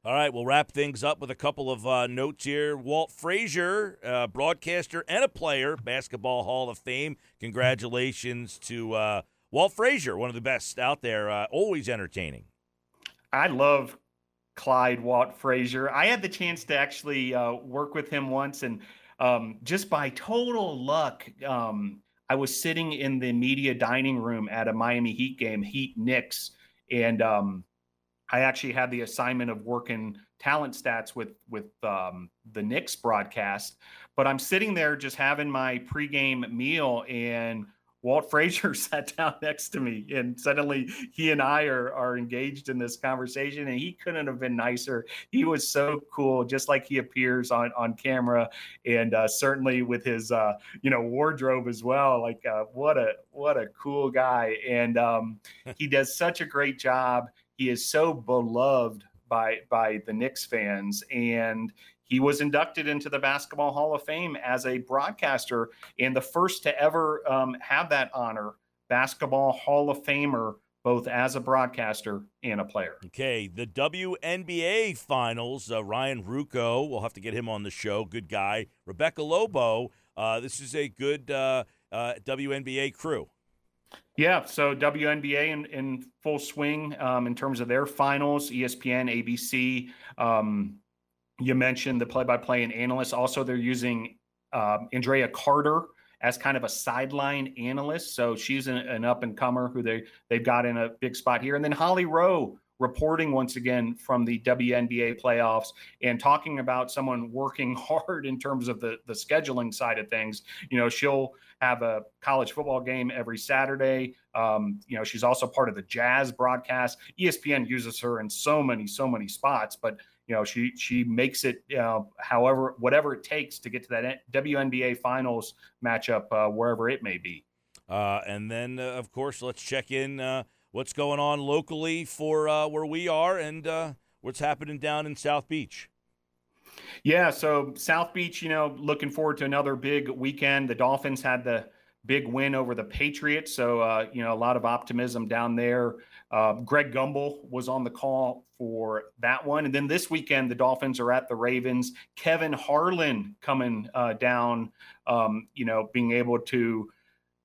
All right, we'll wrap things up with a couple of uh, notes here. Walt Frazier, uh, broadcaster and a player, Basketball Hall of Fame. Congratulations to uh, Walt Frazier, one of the best out there, uh, always entertaining. I love Clyde Walt Frazier. I had the chance to actually uh, work with him once, and um, just by total luck, um, I was sitting in the media dining room at a Miami Heat game, Heat Knicks, and um, I actually had the assignment of working talent stats with with um, the Knicks broadcast. But I'm sitting there just having my pregame meal, and Walt Frazier *laughs* sat down next to me, and suddenly he and I are are engaged in this conversation, and he couldn't have been nicer. He was so cool, just like he appears on on camera, and uh, certainly with his uh, you know wardrobe as well. Like uh, what a what a cool guy, and um, *laughs* he does such a great job. He is so beloved by by the Knicks fans, and he was inducted into the Basketball Hall of Fame as a broadcaster and the first to ever um, have that honor, Basketball Hall of Famer, both as a broadcaster and a player. Okay, the WNBA Finals. Uh, Ryan Ruocco, we'll have to get him on the show. Good guy. Rebecca Lobo. Uh, this is a good uh, uh WNBA crew. Yeah, so WNBA in, in full swing um, in terms of their finals, ESPN, ABC. Um, you mentioned the play-by-play and analyst. Also, they're using um, Andraya Carter as kind of a sideline analyst. So she's an, an up and comer who they they've got in a big spot here. And then Holly Rowe reporting once again from the WNBA playoffs and talking about someone working *laughs* hard in terms of the the scheduling side of things. You know, she'll have a college football game every Saturday. Um, you know, she's also part of the Jazz broadcast. ESPN uses her in so many so many spots, but you know she she makes it uh, however whatever it takes to get to that WNBA finals matchup uh, wherever it may be. Uh, and then uh, of course let's check in uh, what's going on locally for uh, where we are and what's happening down in South Beach. Yeah, so South Beach, you know, looking forward to another big weekend. The Dolphins had the big win over the Patriots, so you know a lot of optimism down there. Uh, Greg Gumbel was on the call for that one. And then this weekend, the Dolphins are at the Ravens. Kevin Harlan coming uh, down, um, you know, being able to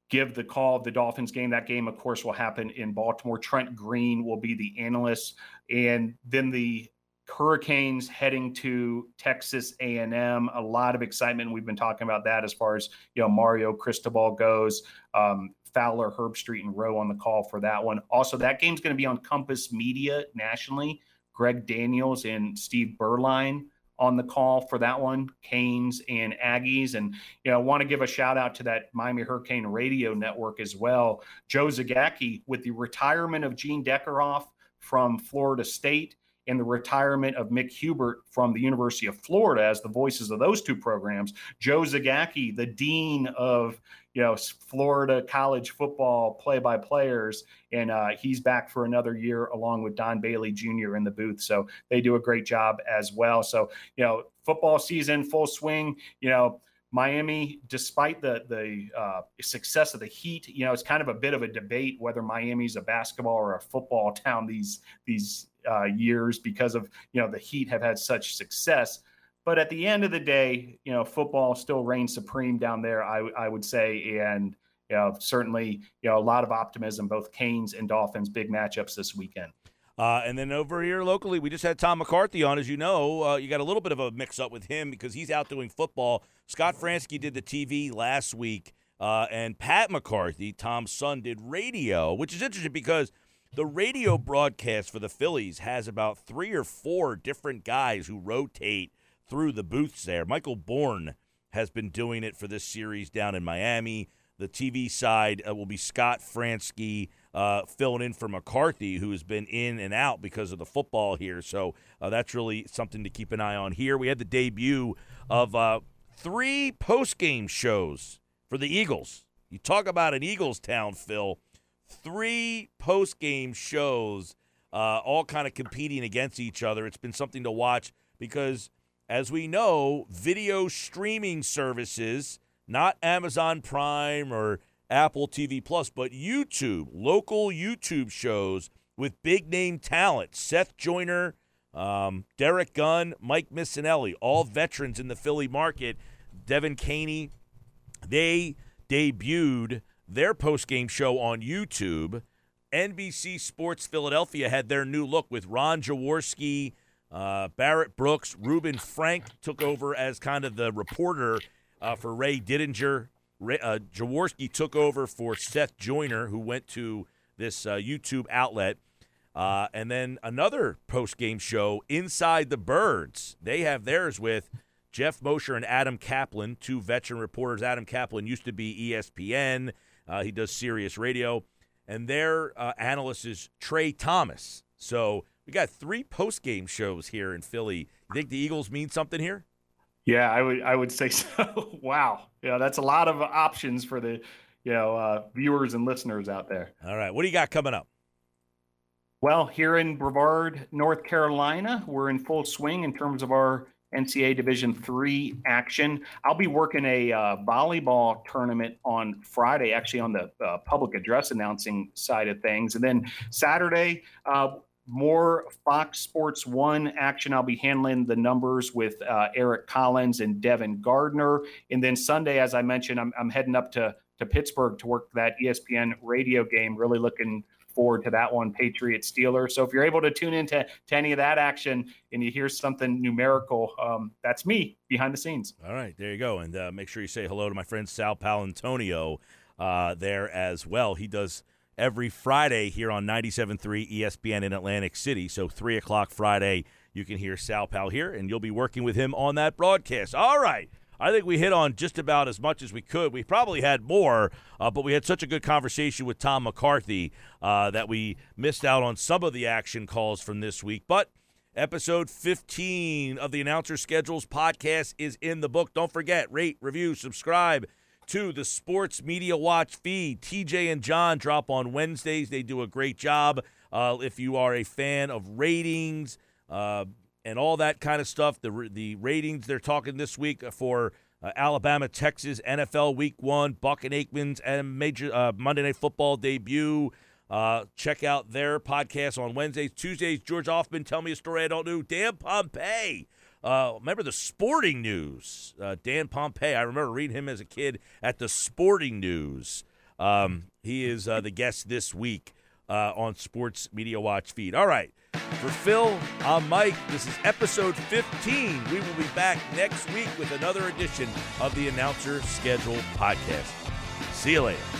give the call of the Dolphins game. That game, of course, will happen in Baltimore. Trent Green will be the analyst. And then the Hurricanes heading to Texas A&M. A lot of excitement. We've been talking about that as far as you know Mario Cristobal goes. Um, Fowler, Herbstreit, and Rowe on the call for that one. Also, that game's going to be on Compass Media nationally. Greg Daniels and Steve Beuerlein on the call for that one, Canes and Aggies. And, you know, I want to give a shout out to that Miami Hurricane Radio Network as well. Joe Zagacki, with the retirement of Gene Deckerhoff from Florida State and the retirement of Mick Hubert from the University of Florida as the voices of those two programs. Joe Zagacki, the dean of you know Florida college football play-by-players, and uh, he's back for another year along with Don Bailey Jr. in the booth. So they do a great job as well. So you know, football season full swing. You know. Miami, despite the the uh, success of the Heat, you know, it's kind of a bit of a debate whether Miami's a basketball or a football town these these uh, years because of you know the Heat have had such success. But at the end of the day, you know, football still reigns supreme down there. I, I would say, and you know, certainly, you know, a lot of optimism. Both Canes and Dolphins, big matchups this weekend. Uh, and then over here locally, we just had Tom McCarthy on. As you know, uh, you got a little bit of a mix up with him because he's out doing football. Scott Franzke did the TV last week, uh, and Pat McCarthy, Tom's son, did radio, which is interesting because the radio broadcast for the Phillies has about three or four different guys who rotate through the booths there. Michael Bourn has been doing it for this series down in Miami. The TV side uh, will be Scott Franzke uh, filling in for McCarthy, who has been in and out because of the football here. So uh, that's really something to keep an eye on here. We had the debut of uh, three post game shows for the Eagles. You talk about an Eagles town, Phil three post game shows, uh, all kind of competing against each other. It's been something to watch because, as we know, video streaming services, not Amazon Prime or Apple TV Plus, but YouTube, local YouTube shows with big name talent, Seth Joyner, um, Derrick Gunn, Mike Missanelli, all veterans in the Philly market. Devin Caney, they debuted their post game show on YouTube. NBC Sports Philadelphia had their new look with Ron Jaworski, uh, Barrett Brooks, Ruben Frank took over as kind of the reporter uh, for Ray Didinger. Ray, uh, Jaworski took over for Seth Joyner, who went to this uh, YouTube outlet. Uh, and then another post game show, Inside the Birds. They have theirs with Geoff Mosher and Adam Kaplan, two veteran reporters. Adam Kaplan used to be ESPN, uh, he does Sirius Radio. And their uh, analyst is Trey Thomas. So we got three post game shows here in Philly. You think the Eagles mean something here? Yeah, I would I would say *laughs* so. wow, yeah, that's a lot of options for the you know uh, viewers and listeners out there. All right, what do you got coming up? Well, here in Brevard, North Carolina, we're in full swing in terms of our NCAA Division three action. I'll be working a uh, volleyball tournament on Friday, actually on the uh, public address announcing side of things, and then Saturday. Uh, more Fox Sports One action. I'll be handling the numbers with uh, Eric Collins and Devin Gardner. And then Sunday, as I mentioned, I'm, I'm heading up to, to Pittsburgh to work that ESPN radio game. Really looking forward to that one, Patriot Steelers. So if you're able to tune into to any of that action and you hear something numerical, um, that's me behind the scenes. All right, there you go. And uh, make sure you say hello to my friend Sal Paolantonio uh, there as well. He does every Friday here on 97.3 ESPN in Atlantic City. So 3 o'clock Friday, you can hear Sal Pal here, and you'll be working with him on that broadcast. All right. I think we hit on just about as much as we could. We probably had more, uh, but we had such a good conversation with Tom McCarthy uh, that we missed out on some of the action calls from this week. But episode 15 of the Announcer Schedules podcast is in the book. Don't forget, rate, review, subscribe to the Sports Media Watch feed. TJ and John drop on Wednesdays. They do a great job. Uh, if you are a fan of ratings, uh, and all that kind of stuff. The the ratings they're talking this week for uh, Alabama, Texas, NFL Week One, Buck and Aikman's and major uh, Monday Night Football debut. Uh, check out their podcast on Wednesdays, Tuesdays. George Hoffman, tell me a story I don't know. Dan Pompei. Uh, remember the Sporting News? Uh, Dan Pompei. I remember reading him as a kid at the Sporting News. Um, he is uh, the guest this week on Sports Media Watch feed. All right. For Phil, I'm Mike. This is episode 15. We will be back next week with another edition of the Announcer Schedule podcast. See you later.